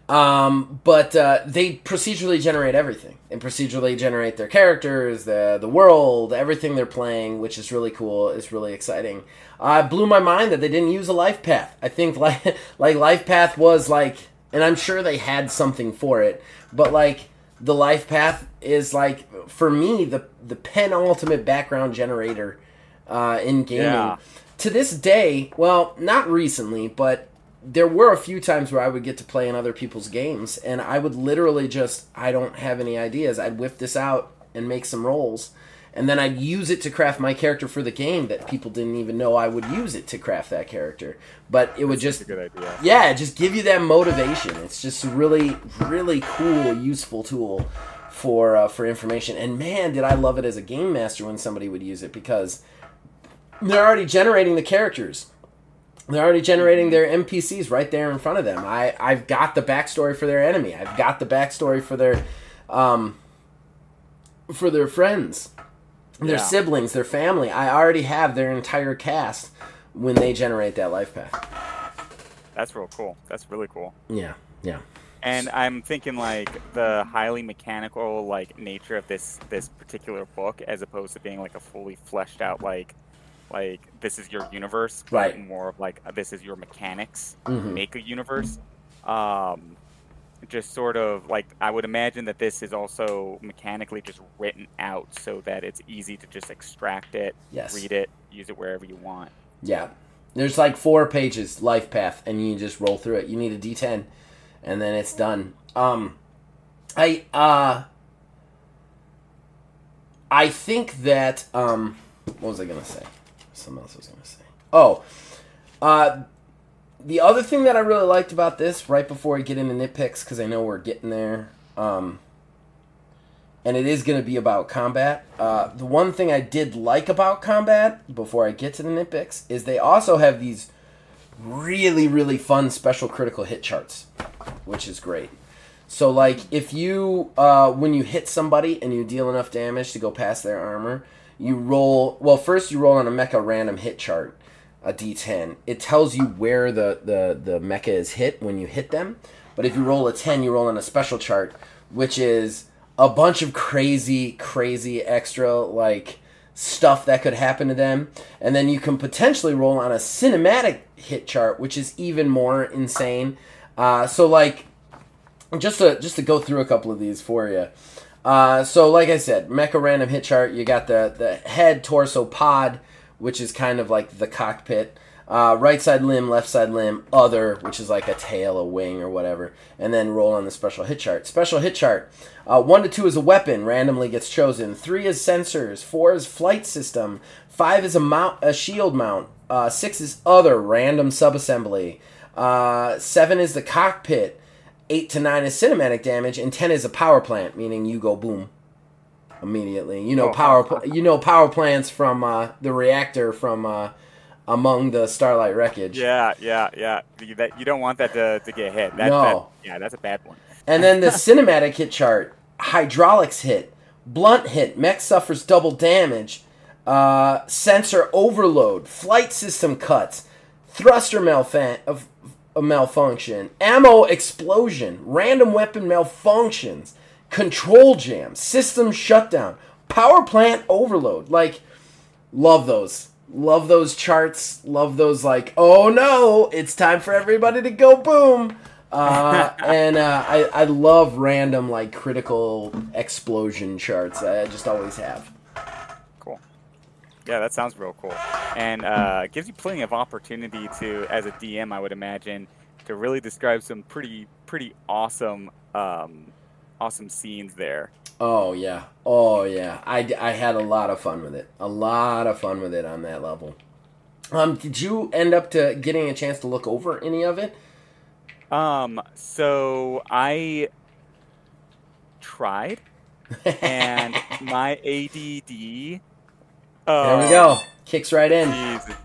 Um, but uh, they procedurally generate everything. and procedurally generate their characters, the the world, everything they're playing, which is really cool. It's really exciting. Uh, blew my mind that they didn't use a life path. I think like like life path was like, and I'm sure they had something for it, but like the life path is like for me the the penultimate background generator uh, in gaming. Yeah. To this day, well, not recently, but there were a few times where I would get to play in other people's games, and I would literally just, I don't have any ideas. I'd whip this out and make some rolls, and then I'd use it to craft my character for the game that people didn't even know I would use it to craft that character. But it would That's just, a good idea. yeah, just give you that motivation. It's just a really, really cool, useful tool for uh, for information. And man, did I love it as a game master when somebody would use it because they're already generating the characters. They're already generating their NPCs right there in front of them. I I've got the backstory for their enemy. I've got the backstory for their um for their friends, their Yeah. siblings, their family. I already have their entire cast when they generate that life path. That's real cool. That's really cool. Yeah, yeah. And I'm thinking like the highly mechanical like nature of this this particular book, as opposed to being like a fully fleshed out like like this is your universe, Right. more of like this is your mechanics. Mhm. Make a universe. Um, just sort of like I would imagine that this is also mechanically just written out so that it's easy to just extract it, Yes. read it, use it wherever you want. Yeah. There's like four pages life path and you just roll through it. You need a D10 and then it's done. Um I uh I think that um what was I going to say? Something else I was going to say. Oh. Uh the other thing that I really liked about this right before I get into nitpicks cuz I know we're getting there um and it is going to be about combat. Uh, the one thing I did like about combat, before I get to the nitpicks, is they also have these really, really fun special critical hit charts, which is great. So, like, if you, uh, when you hit somebody and you deal enough damage to go past their armor, you roll, well, first you roll on a mecha random hit chart, a d10. It tells you where the, the, the mecha is hit when you hit them. But if you roll a 10, you roll on a special chart, which is a bunch of crazy, crazy extra like stuff that could happen to them, and then you can potentially roll on a cinematic hit chart, which is even more insane. Uh, so like, just to just to go through a couple of these for you. Uh, so like I said, mecha random hit chart. You got the the head, torso, pod, which is kind of like the cockpit. Uh, right side limb, left side limb, other, which is like a tail, a wing, or whatever, and then roll on the special hit chart. Special hit chart. Uh, one to two is a weapon, randomly gets chosen. Three is sensors. Four is flight system. Five is a mount, a shield mount. Uh, six is other, random subassembly. Uh, seven is the cockpit. Eight to nine is cinematic damage, and ten is a power plant, meaning you go boom immediately. You know Oh, power. oh, you know power plants from uh, the reactor from uh, among the Starlight wreckage. Yeah, yeah, yeah. You, that, you don't want that to, to get hit. That, No. that- yeah, that's a bad one. And then the cinematic hit chart: hydraulics hit, blunt hit, mech suffers double damage, uh, sensor overload, flight system cuts, thruster malfan- of malfunction, ammo explosion, random weapon malfunctions, control jam, system shutdown, power plant overload. Like, love those. Love those charts. Love those, like, oh no, it's time for everybody to go boom. Uh, and uh, I, I love random, like, critical explosion charts. I just always have. Yeah, that sounds real cool, and uh, gives you plenty of opportunity to, as a DM, I would imagine, to really describe some pretty pretty awesome um, awesome scenes there. Oh yeah, oh yeah. I, I had a lot of fun with it. A lot of fun with it on that level. Um, did you end up to getting a chance to look over any of it? Um, so I tried, and my ADD. Uh, There we go. Kicks right in. Jeez.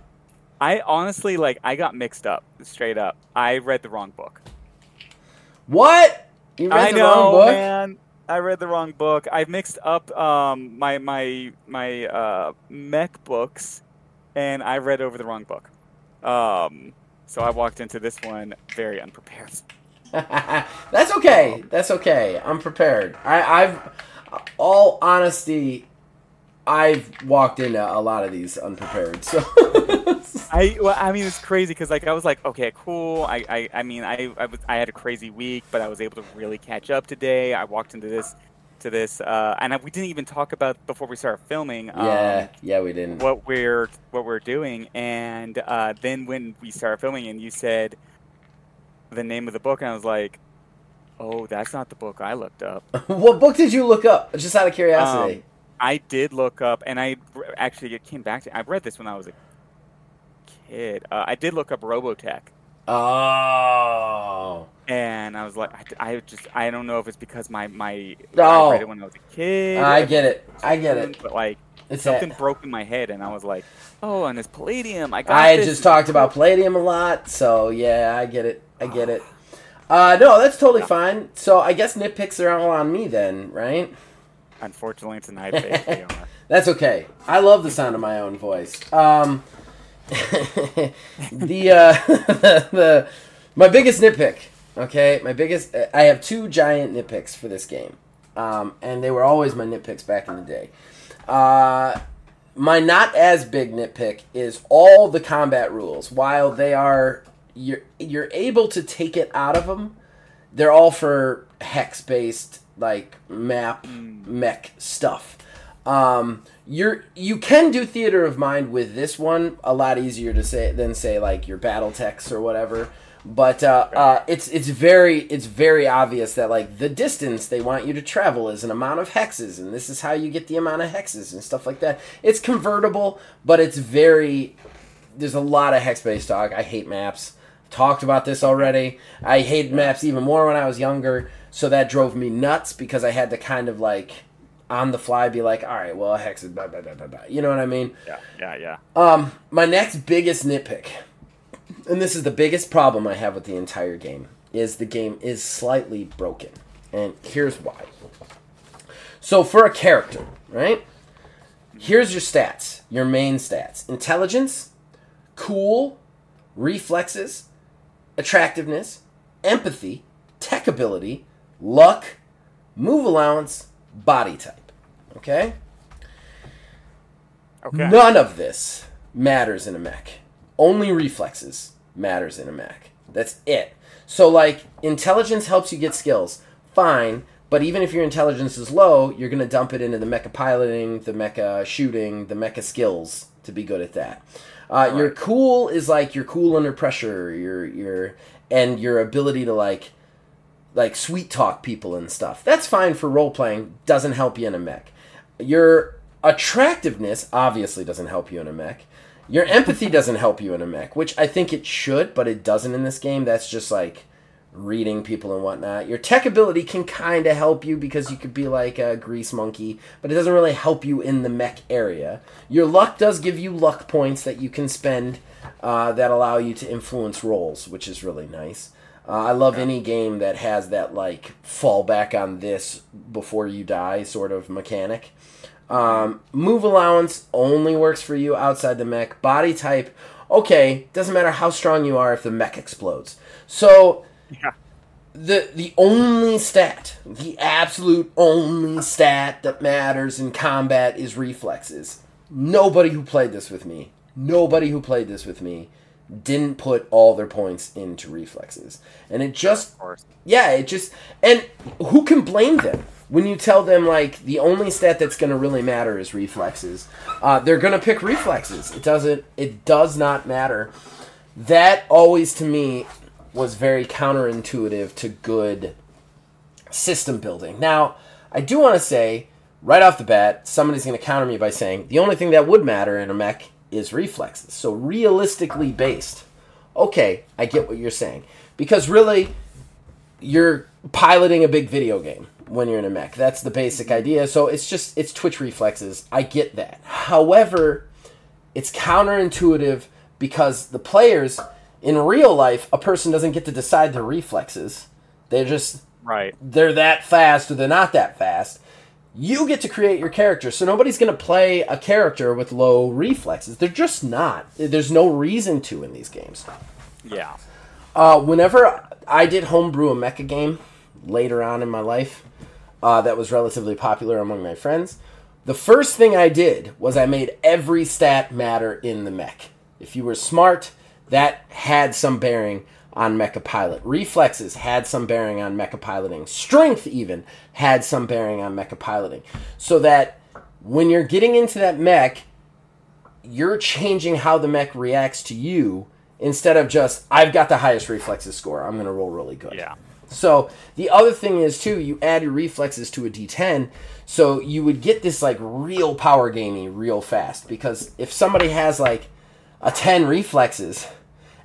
I honestly like I got mixed up straight up. I read the wrong book. What? You read I the know, wrong book? man. I read the wrong book. I mixed up um, my my my uh, mech books, and I read over the wrong book. Um, so I walked into this one very unprepared. That's okay. That's okay. I'm prepared. I, I've, all honesty, I've walked into a lot of these unprepared. So I well, I mean, it's crazy because like I was like, okay, cool. I I, I mean, I I, was, I had a crazy week, but I was able to really catch up today. I walked into this to this, uh, and I, we didn't even talk about before we started filming. Um, yeah, yeah, we didn't. what we're what we're doing and uh, then when we started filming and you said the name of the book and i was like oh that's not the book i looked up what book did you look up? Just out of curiosity. Um, i did look up and i actually it came back to i read this when i was a kid uh, i did look up robotech oh. and i was like i, I just i don't know if it's because my my Oh. i read it when i was a kid I get it. I get it. but like It's something that. broke in my head and i was like oh and it's palladium i got I had this. just talked about Palladium a lot, so yeah, I get it. I get it. Uh, no, that's totally fine. So I guess nitpicks are all on me then, right? Unfortunately tonight they, are That's okay. I love the sound of my own voice. Um, the, uh, the my biggest nitpick. Okay, my biggest. I have two giant nitpicks for this game, um, and they were always my nitpicks back in the day. Uh, my not as big nitpick is all the combat rules. While they are you're you're able to take it out of them, they're all for hex based like map mech stuff. Um, you're you can do theater of mind with this one a lot easier to say than say like your BattleTech or whatever. But uh, uh, it's it's very it's very obvious that like the distance they want you to travel is an amount of hexes, and this is how you get the amount of hexes and stuff like that. It's convertible, but it's very there's a lot of hex based talk. I hate maps. Talked about this already. I hated maps even more when I was younger, so that drove me nuts because I had to kind of like on the fly be like, all right, well, hex is blah blah blah blah blah. You know what I mean? yeah yeah yeah Um, my next biggest nitpick, and this is the biggest problem I have with the entire game, is the game is slightly broken, and here's why. So for a character, right? Here's your stats, your main stats: intelligence, cool, reflexes, attractiveness, empathy, tech ability, luck, move allowance, body type. Okay? okay None of this matters in a mech. Only reflexes matters in a mech. That's it. So like intelligence helps you get skills. Fine, but even if your intelligence is low, you're going to dump it into the mecha piloting, the mecha shooting, the mecha skills to be good at that. Uh, Your cool is like you're cool under pressure, your your and your ability to like like sweet talk people and stuff. That's fine for role playing. Doesn't help you in a mech. Your attractiveness obviously doesn't help you in a mech. Your empathy doesn't help you in a mech, which I think it should, but it doesn't in this game. That's just like reading people and whatnot. Your tech ability can kind of help you because you could be like a grease monkey, but it doesn't really help you in the mech area. Your luck does give you luck points that you can spend uh, that allow you to influence rolls, which is really nice. Uh, I love any game that has that like fall back on this before you die sort of mechanic. Um, move allowance only works for you outside the mech. Body type, okay, doesn't matter how strong you are if the mech explodes. So yeah the the only stat, the absolute only stat that matters in combat is reflexes. Nobody who played this with me, nobody who played this with me didn't put all their points into reflexes. And it just yeah, it just and who can blame them? when you tell them like the only stat that's going to really matter is reflexes, uh, they're going to pick reflexes. It doesn't. It does not matter. That always to me was very counterintuitive to good system building. Now, I do want to say right off the bat, somebody's going to counter me by saying the only thing that would matter in a mech is reflexes. So realistically based. Okay, I get what you're saying. Because really, you're piloting a big video game when you're in a mech. That's the basic idea. So it's just it's twitch reflexes. I get that. However, it's counterintuitive because the players in real life, a person doesn't get to decide their reflexes. They're just right. They're that fast or they're not that fast. You get to create your character, so nobody's going to play a character with low reflexes. They're just not. There's no reason to in these games. Yeah. Uh, whenever I did homebrew a mecha game later on in my life, uh, that was relatively popular among my friends. The first thing I did was I made every stat matter in the mech. If you were smart, that had some bearing on mecha pilot. Reflexes had some bearing on mecha piloting. Strength even had some bearing on mecha piloting. So that when you're getting into that mech, you're changing how the mech reacts to you instead of just I've got the highest reflexes score. I'm going to roll really good. Yeah. So the other thing is too, you add your reflexes to a D10, so you would get this like real power gamey real fast because if somebody has like a 10 reflexes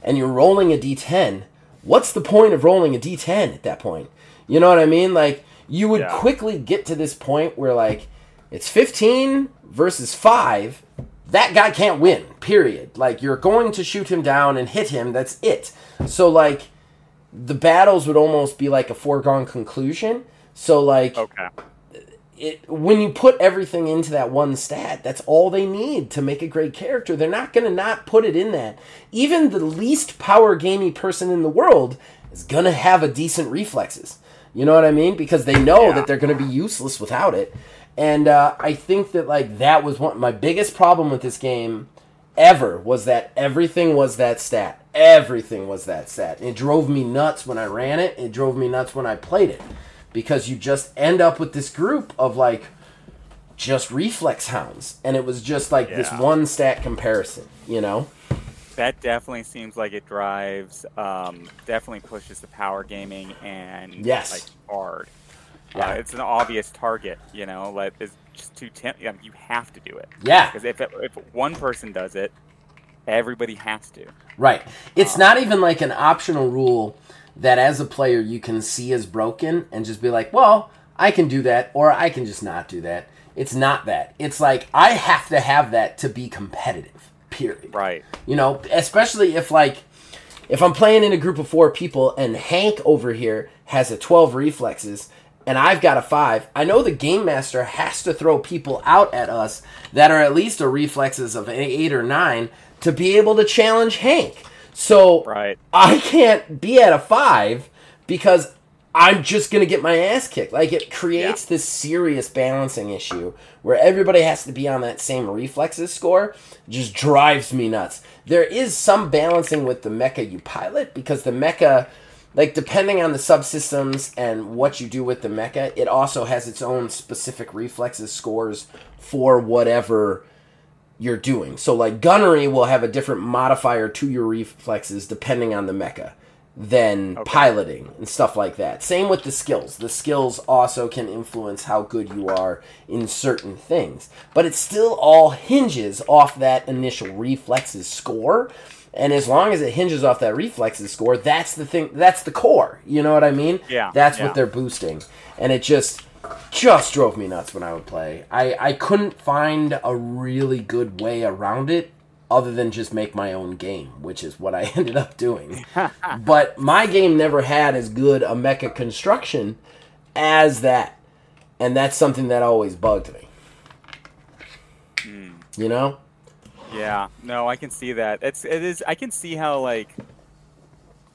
and you're rolling a d10, what's the point of rolling a d10 at that point? You know what I mean? Like, you would yeah. quickly get to this point where, like, it's 15 versus 5. That guy can't win, period. Like, you're going to shoot him down and hit him. That's it. So, like, the battles would almost be like a foregone conclusion. So, like, okay it, when you put everything into that one stat, that's all they need to make a great character. They're not going to not put it in that. Even the least power gamey person in the world is going to have a decent reflexes. You know what I mean? Because they know yeah. that they're going to be useless without it. And uh, I think that like that was one my biggest problem with this game ever was that everything was that stat. Everything was that stat. It drove me nuts when I ran it. It drove me nuts when I played it because you just end up with this group of like just reflex hounds. And it was just like yeah. this one stat comparison you know? That definitely seems like it drives um, definitely pushes the power gaming and yes. like hard. Yeah. Uh, it's an obvious target you know? Like it's just too temp- you have to do it. Yeah. Because if, it, if one person does it everybody has to. Right. It's um, not even like an optional rule that as a player you can see as broken and just be like, well, I can do that or I can just not do that. It's not that. It's like I have to have that to be competitive. Period. Right. You know, especially if like if I'm playing in a group of 4 people and Hank over here has a 12 reflexes and I've got a 5, I know the game master has to throw people out at us that are at least a reflexes of 8 or 9 to be able to challenge Hank. So right. I can't be at a five because I'm just gonna get my ass kicked. Like it creates yeah. this serious balancing issue where everybody has to be on that same reflexes score. just drives me nuts. There is some balancing with the mecha you pilot because the mecha like depending on the subsystems and what you do with the mecha, it also has its own specific reflexes scores for whatever you're doing. So like gunnery will have a different modifier to your reflexes depending on the mecha than okay. piloting and stuff like that. Same with the skills. The skills also can influence how good you are in certain things. But it still all hinges off that initial reflexes score. And as long as it hinges off that reflexes score, that's the thing that's the core. You know what I mean? Yeah. That's yeah. what they're boosting. And it just just drove me nuts when I would play. I, I couldn't find a really good way around it other than just make my own game, which is what I ended up doing. but my game never had as good a mecha construction as that. And that's something that always bugged me. Mm. You know? Yeah. No, I can see that. It's it is I can see how like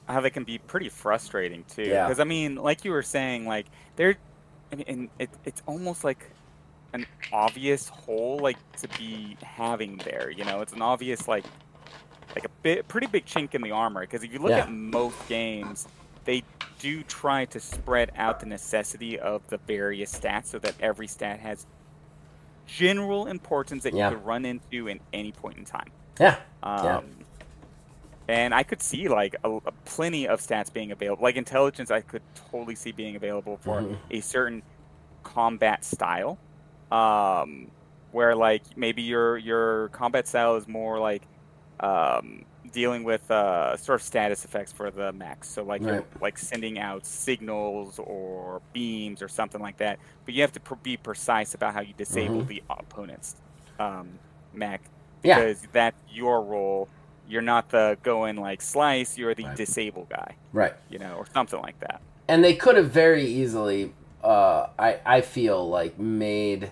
how they can be pretty frustrating too. Yeah. Because I mean, like you were saying, like they're and, and it, it's almost like an obvious hole like to be having there. You know, it's an obvious like like a bit pretty big chink in the armor because if you look yeah. at most games, they do try to spread out the necessity of the various stats so that every stat has general importance that Yeah. you could run into in any point in time. Yeah. Um, Yeah. And I could see like a, a plenty of stats being available. Like intelligence, I could totally see being available for Mhm. a certain combat style, um, where like maybe your your combat style is more like um, dealing with uh, sort of status effects for the mechs. So like you're like sending out signals or beams or something like that. But you have to pr- be precise about how you disable Mhm. the opponent's um, mech Yeah. because that's your role. You're not the go in like slice. You're the Right. disable guy, Right. you know, or something like that. and they could have very easily uh, I, I feel like made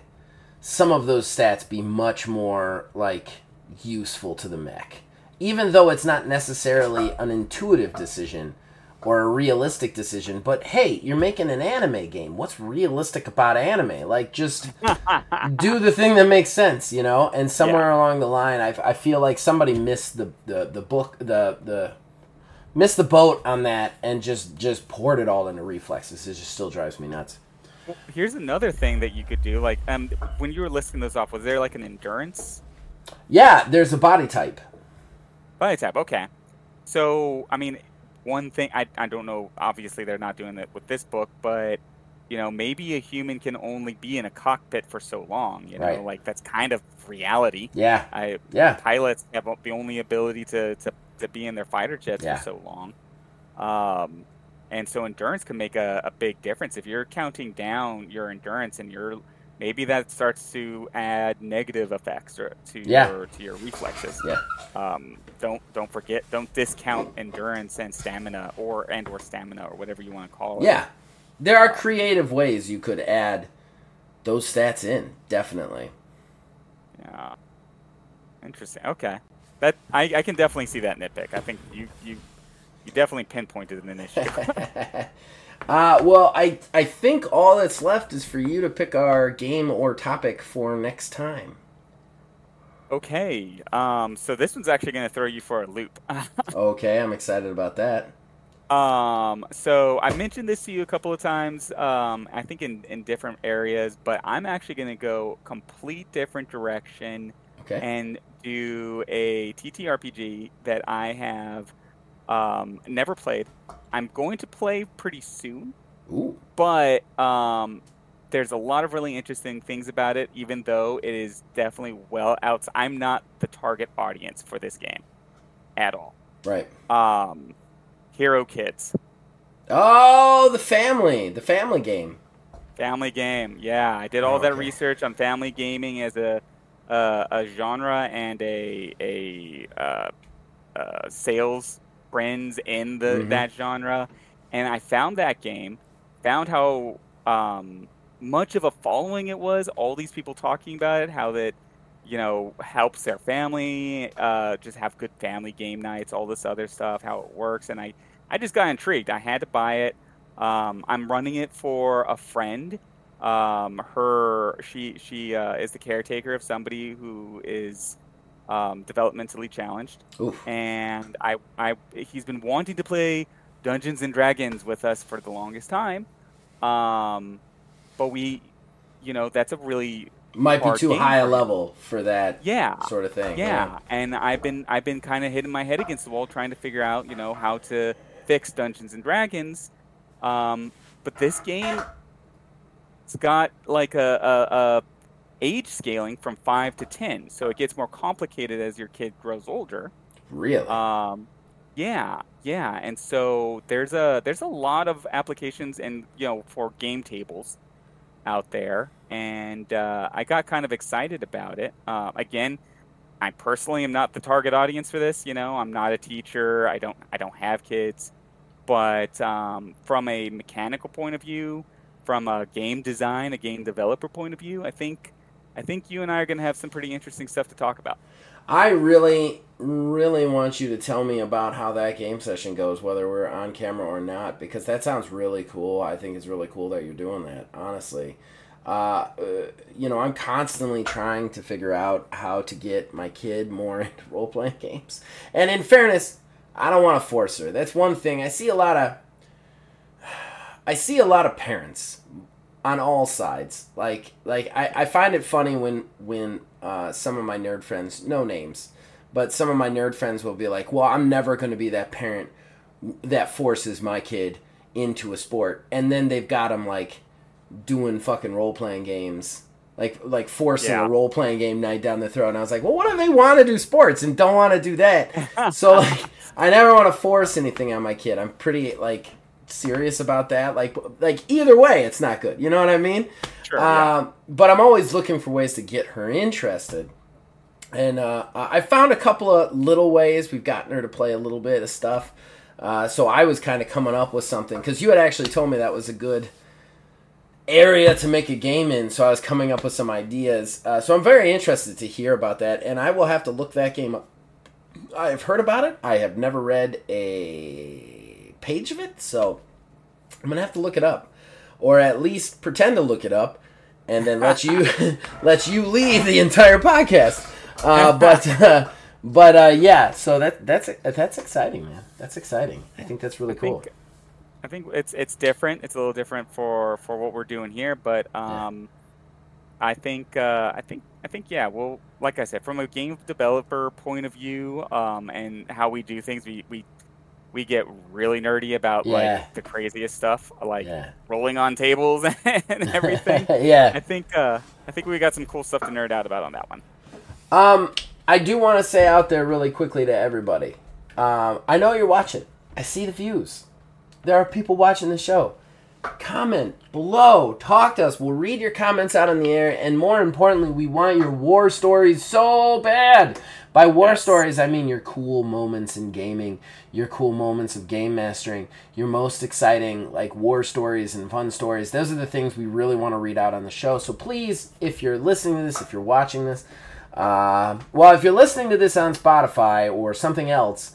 some of those stats be much more like useful to the mech even though it's not necessarily an intuitive decision or a realistic decision but hey you're making an anime game what's realistic about anime like just do the thing that makes sense you know and somewhere along the line I, I feel like somebody missed the, the, the book the the missed the boat on that and just just poured it all into reflexes. It just still drives me nuts. Well, here's another thing that you could do. Like, um, when you were listing those off, was there like an endurance Yeah, there's a body type. body type? Okay. So, I mean, one thing I I don't know. Obviously, they're not doing it with this book, but you know, maybe a human can only be in a cockpit for so long. You know, Right. like that's kind of reality. Yeah, I yeah, pilots have the only ability to, to, to be in their fighter jets Yeah. for so long. Um, and so endurance can make a, a big difference. If you're counting down your endurance and you're maybe that starts to add negative effects or to Yeah. your to your reflexes. yeah, Um, don't don't forget don't discount endurance and stamina or and or stamina or whatever you want to call it. yeah. There are creative ways you could add those stats in. Definitely. Yeah. Interesting. Okay. That I, I can definitely see that nitpick. I think you you you definitely pinpointed an issue. uh, well, I I think all that's left is for you to pick our game or topic for next time. Okay, um, so this one's actually going to throw you for a loop. Okay, I'm excited about that. um, so I mentioned this to you a couple of times, um, I think in, in different areas, but I'm actually going to go complete different direction Okay. and do a TTRPG that I have um, never played. I'm going to play pretty soon. Ooh. but um, there's a lot of really interesting things about it, even though it is definitely well out. I'm not the target audience for this game at all. Right. Um, Hero Kids, Oh, the family, the family game. family game. Yeah, I did all that Okay. research on family gaming as a uh, a genre and a a uh, uh, sales trends in the Mhm. that genre, and I found that game, found how um, much of a following it was. All these people talking about it, how that you know helps their family, uh, just have good family game nights, all this other stuff, how it works, and I I just got intrigued. I had to buy it. Um, I'm running it for a friend. Um, her she she uh, is the caretaker of somebody who is um, developmentally challenged Oof. and I, I he's been wanting to play Dungeons and Dragons with us for the longest time. Um, but we, you know, that's a really Might be too high a level for that yeah, sort of thing. yeah. And I've been I've been kind of hitting my head against the wall trying to figure out, you know, how to fix Dungeons and Dragons. Um, but this game, it's got like a, a, a age scaling from five to ten, so it gets more complicated as your kid grows older. Really? Um, yeah, yeah, and so there's a there's a lot of applications and you know for game tables out there, and uh, I got kind of excited about it. Uh, again, I personally am not the target audience for this. You know, I'm not a teacher. I don't I don't have kids, but um, from a mechanical point of view, from a game design, a game developer point of view, I think I think you and I are going to have some pretty interesting stuff to talk about. I really, really want you to tell me about how that game session goes, whether we're on camera or not, because that sounds really cool. I think it's really cool that you're doing that, honestly. Uh, uh, you know, I'm constantly trying to figure out how to get my kid more into role playing games. And in fairness, I don't want to force her. That's one thing. I see a lot of. I see a lot of parents on all sides. Like like I, I find it funny when when uh, some of my nerd friends, no names, but some of my nerd friends will be like, "Well, I'm never going to be that parent that forces my kid into a sport," and then they've got them like doing fucking role playing games. Like like forcing Yeah. a role playing game night down the throat, and I was like, well, what if they want to do sports and don't want to do that? so like, I never want to force anything on my kid. I'm pretty like serious about that. Like like either way, it's not good. You know what I mean? Sure. yeah. Um, but I'm always looking for ways to get her interested. And uh, I found a couple of little ways we've gotten her to play a little bit of stuff. Uh, so I was kind of coming up with something because you had actually told me that was a good area to make a game in. So I was coming up with some ideas. Uh, so I'm very interested to hear about that, and I will have to look that game up. I have heard about it. I have never read a page of it, so I'm gonna have to look it up, or at least pretend to look it up, and then let you let you lead the entire podcast. Uh, but uh, but uh, yeah, so that that's that's exciting, man. That's exciting. I think that's really I cool. think I think it's it's different. It's a little different for for what we're doing here, but um, I think uh, I think I think yeah. Well, like I said, from a game developer point of view, um, and how we do things, we we we get really nerdy about Yeah. like the craziest stuff, like Yeah. rolling on tables and everything. yeah. I think uh, I think we got some cool stuff to nerd out about on that one. Um, I do want to say out there really quickly to everybody. Um, I know you're watching. I see the views. There are people watching the show. Comment below. Talk to us. We'll read your comments out on the air, and more importantly, we want your war stories so bad. By war Yes. stories, I mean your cool moments in gaming, your cool moments of game mastering, your most exciting like war stories and fun stories. Those are the things we really want to read out on the show. So please, if you're listening to this, if you're watching this, uh, well, if you're listening to this on Spotify or something else,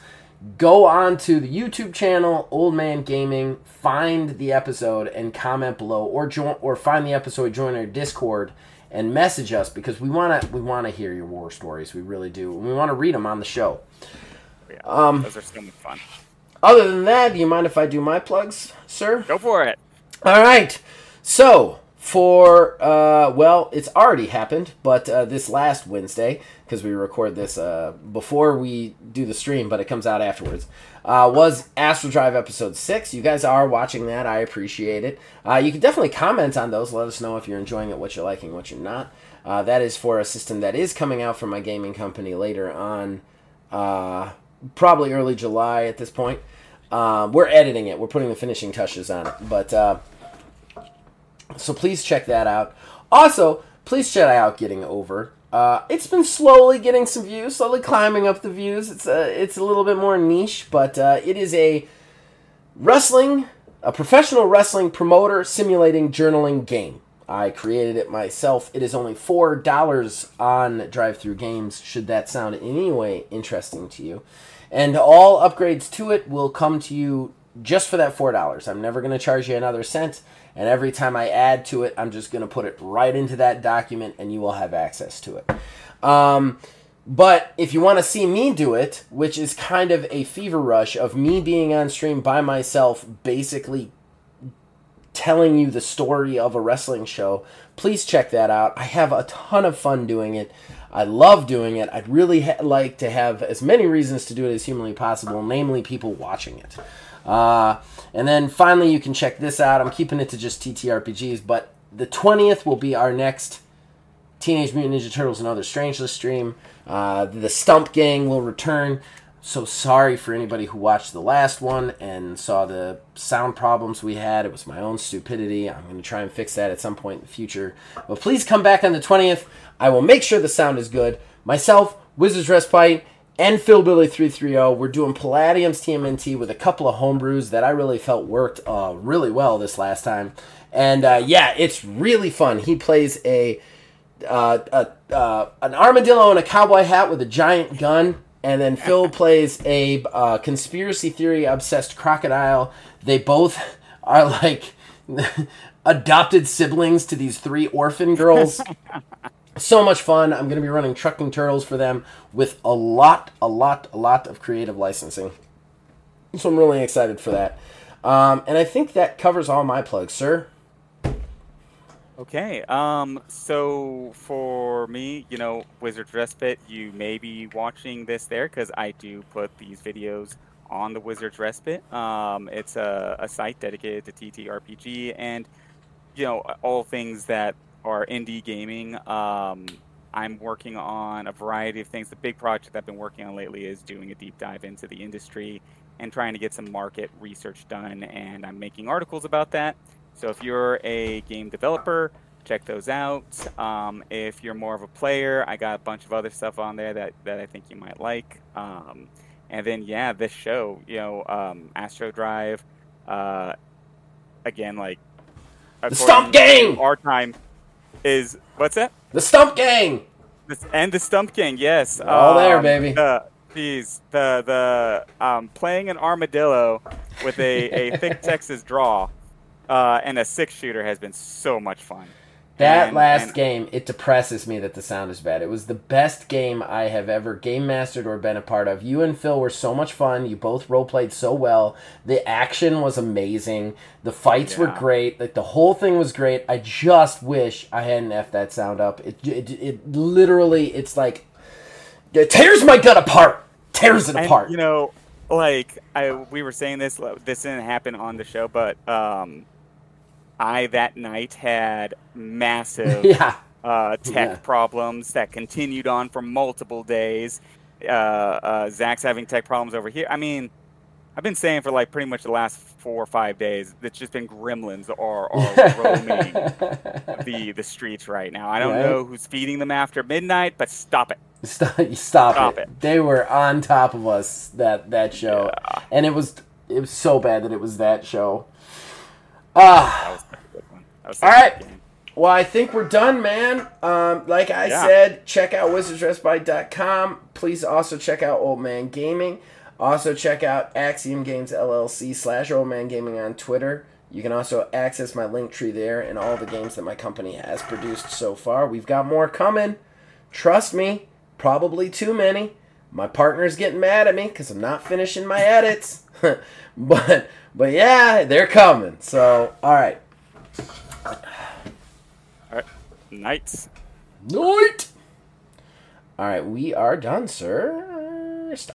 go on to the YouTube channel Old Man Gaming, find the episode and comment below, or join or find the episode, join our Discord, and message us because we wanna we wanna hear your war stories. We really do. And we want to read them on the show. Yeah, Um, those are so much fun. Other than that, do you mind if I do my plugs, sir? Go for it. All right. So for uh, well, it's already happened, but uh, this last Wednesday because we record this uh, before we do the stream, but it comes out afterwards. Uh, was Astral Drive episode six? You guys are watching that. I appreciate it. Uh, you can definitely comment on those. Let us know if you're enjoying it, what you're liking, what you're not. Uh, that is for a system that is coming out from my gaming company later on, uh, probably early July at this point. We're editing it. We're putting the finishing touches on it, but. Uh, so please check that out. Also, please check out Getting Over. Uh, it's been slowly getting some views, slowly climbing up the views. It's a, it's a little bit more niche, but uh, it is a wrestling, a professional wrestling promoter simulating journaling game. I created it myself. It is only four dollars on Drive Through Games. Should that sound in any way interesting to you, and all upgrades to it will come to you just for that four dollars. I'm never going to charge you another cent, and every time I add to it, I'm just going to put it right into that document, and you will have access to it. Um, but if you want to see me do it, which is kind of a fever rush of me being on stream by myself, basically telling you the story of a wrestling show, please check that out. I have a ton of fun doing it. I love doing it. I'd really ha- like to have as many reasons to do it as humanly possible, namely people watching it. Uh, and then finally, you can check this out. I'm keeping it to just TTRPGs, but the 20th will be our next Teenage Mutant Ninja Turtles and Other Strangeness stream. Uh, the Stump Gang will return. So sorry for anybody who watched the last one and saw the sound problems we had. It was my own stupidity. I'm going to try and fix that at some point in the future. But please come back on the 20th. I will make sure the sound is good. Myself, Wizards Respite, and Phil Billy 330. We're doing Palladium's TMNT with a couple of homebrews that I really felt worked uh, really well this last time. And uh, yeah, it's really fun. He plays a uh, a, uh, an armadillo in a cowboy hat with a giant gun, and then Phil plays a uh, conspiracy theory obsessed crocodile. They both are like adopted siblings to these three orphan girls. So much fun. I'm going to be running Truckin' Turtles for them with a lot, a lot, a lot of creative licensing. So I'm really excited for that. Um, and I think that covers all my plugs, sir. Okay. Um. So for me, you know, Wizards Respite, you may be watching this there because I do put these videos on the Wizards Respite. Um, it's a, a site dedicated to TTRPG and you know all things that are indie gaming. Um, I'm working on a variety of things. The big project I've been working on lately is doing a deep dive into the industry and trying to get some market research done, and I'm making articles about that. So if you're a game developer, check those out. Um, if you're more of a player, I got a bunch of other stuff on there that, that I think you might like. Um, and then, yeah, this show, you know, um, Astro Drive, uh, again, like, the Stump Gang! Our time is, what's that? The Stump Gang! and the Stump Gang, yes. All there, baby. The, geez, the, the, um, playing an armadillo with a, a thick Texas draw uh, and a six shooter has been so much fun. That And- last and- game, it depresses me that the sound is bad. It was the best game I have ever game mastered or been a part of. You and Phil were so much fun. You both role played so well. The action was amazing. The fights were great. Like the whole thing was great. I just wish I hadn't f that sound up. It it, it literally it's like it tears my gut apart. Tears it and, apart. You know, like I we were saying this. This didn't happen on the show, but um, I that night had massive yeah. uh, tech Yeah. problems that continued on for multiple days. Uh, uh, Zach's having tech problems over here. I mean, I've been saying for like pretty much the last four or five days, it's just been gremlins are, are roaming the the streets right now. I don't Right. know who's feeding them after midnight, but stop it. Stop, stop, Stop it. it. They were on top of us that that show, Yeah. and it was it was so bad that it was that show. Ah, That was a good one. That was All right. game. well, I think we're done, man. Um, like I Yeah. said, check out wizardsrespite.com. Please also check out Old Man Gaming. Also check out Axiom Games LLC slash Old Man Gaming on Twitter. You can also access my Linktree there and all the games that my company has produced so far. We've got more coming. Trust me, probably too many. My partner's getting mad at me because I'm not finishing my edits. but but yeah, they're coming. So all right. All right. Nights. Night. All right, we are done, sir.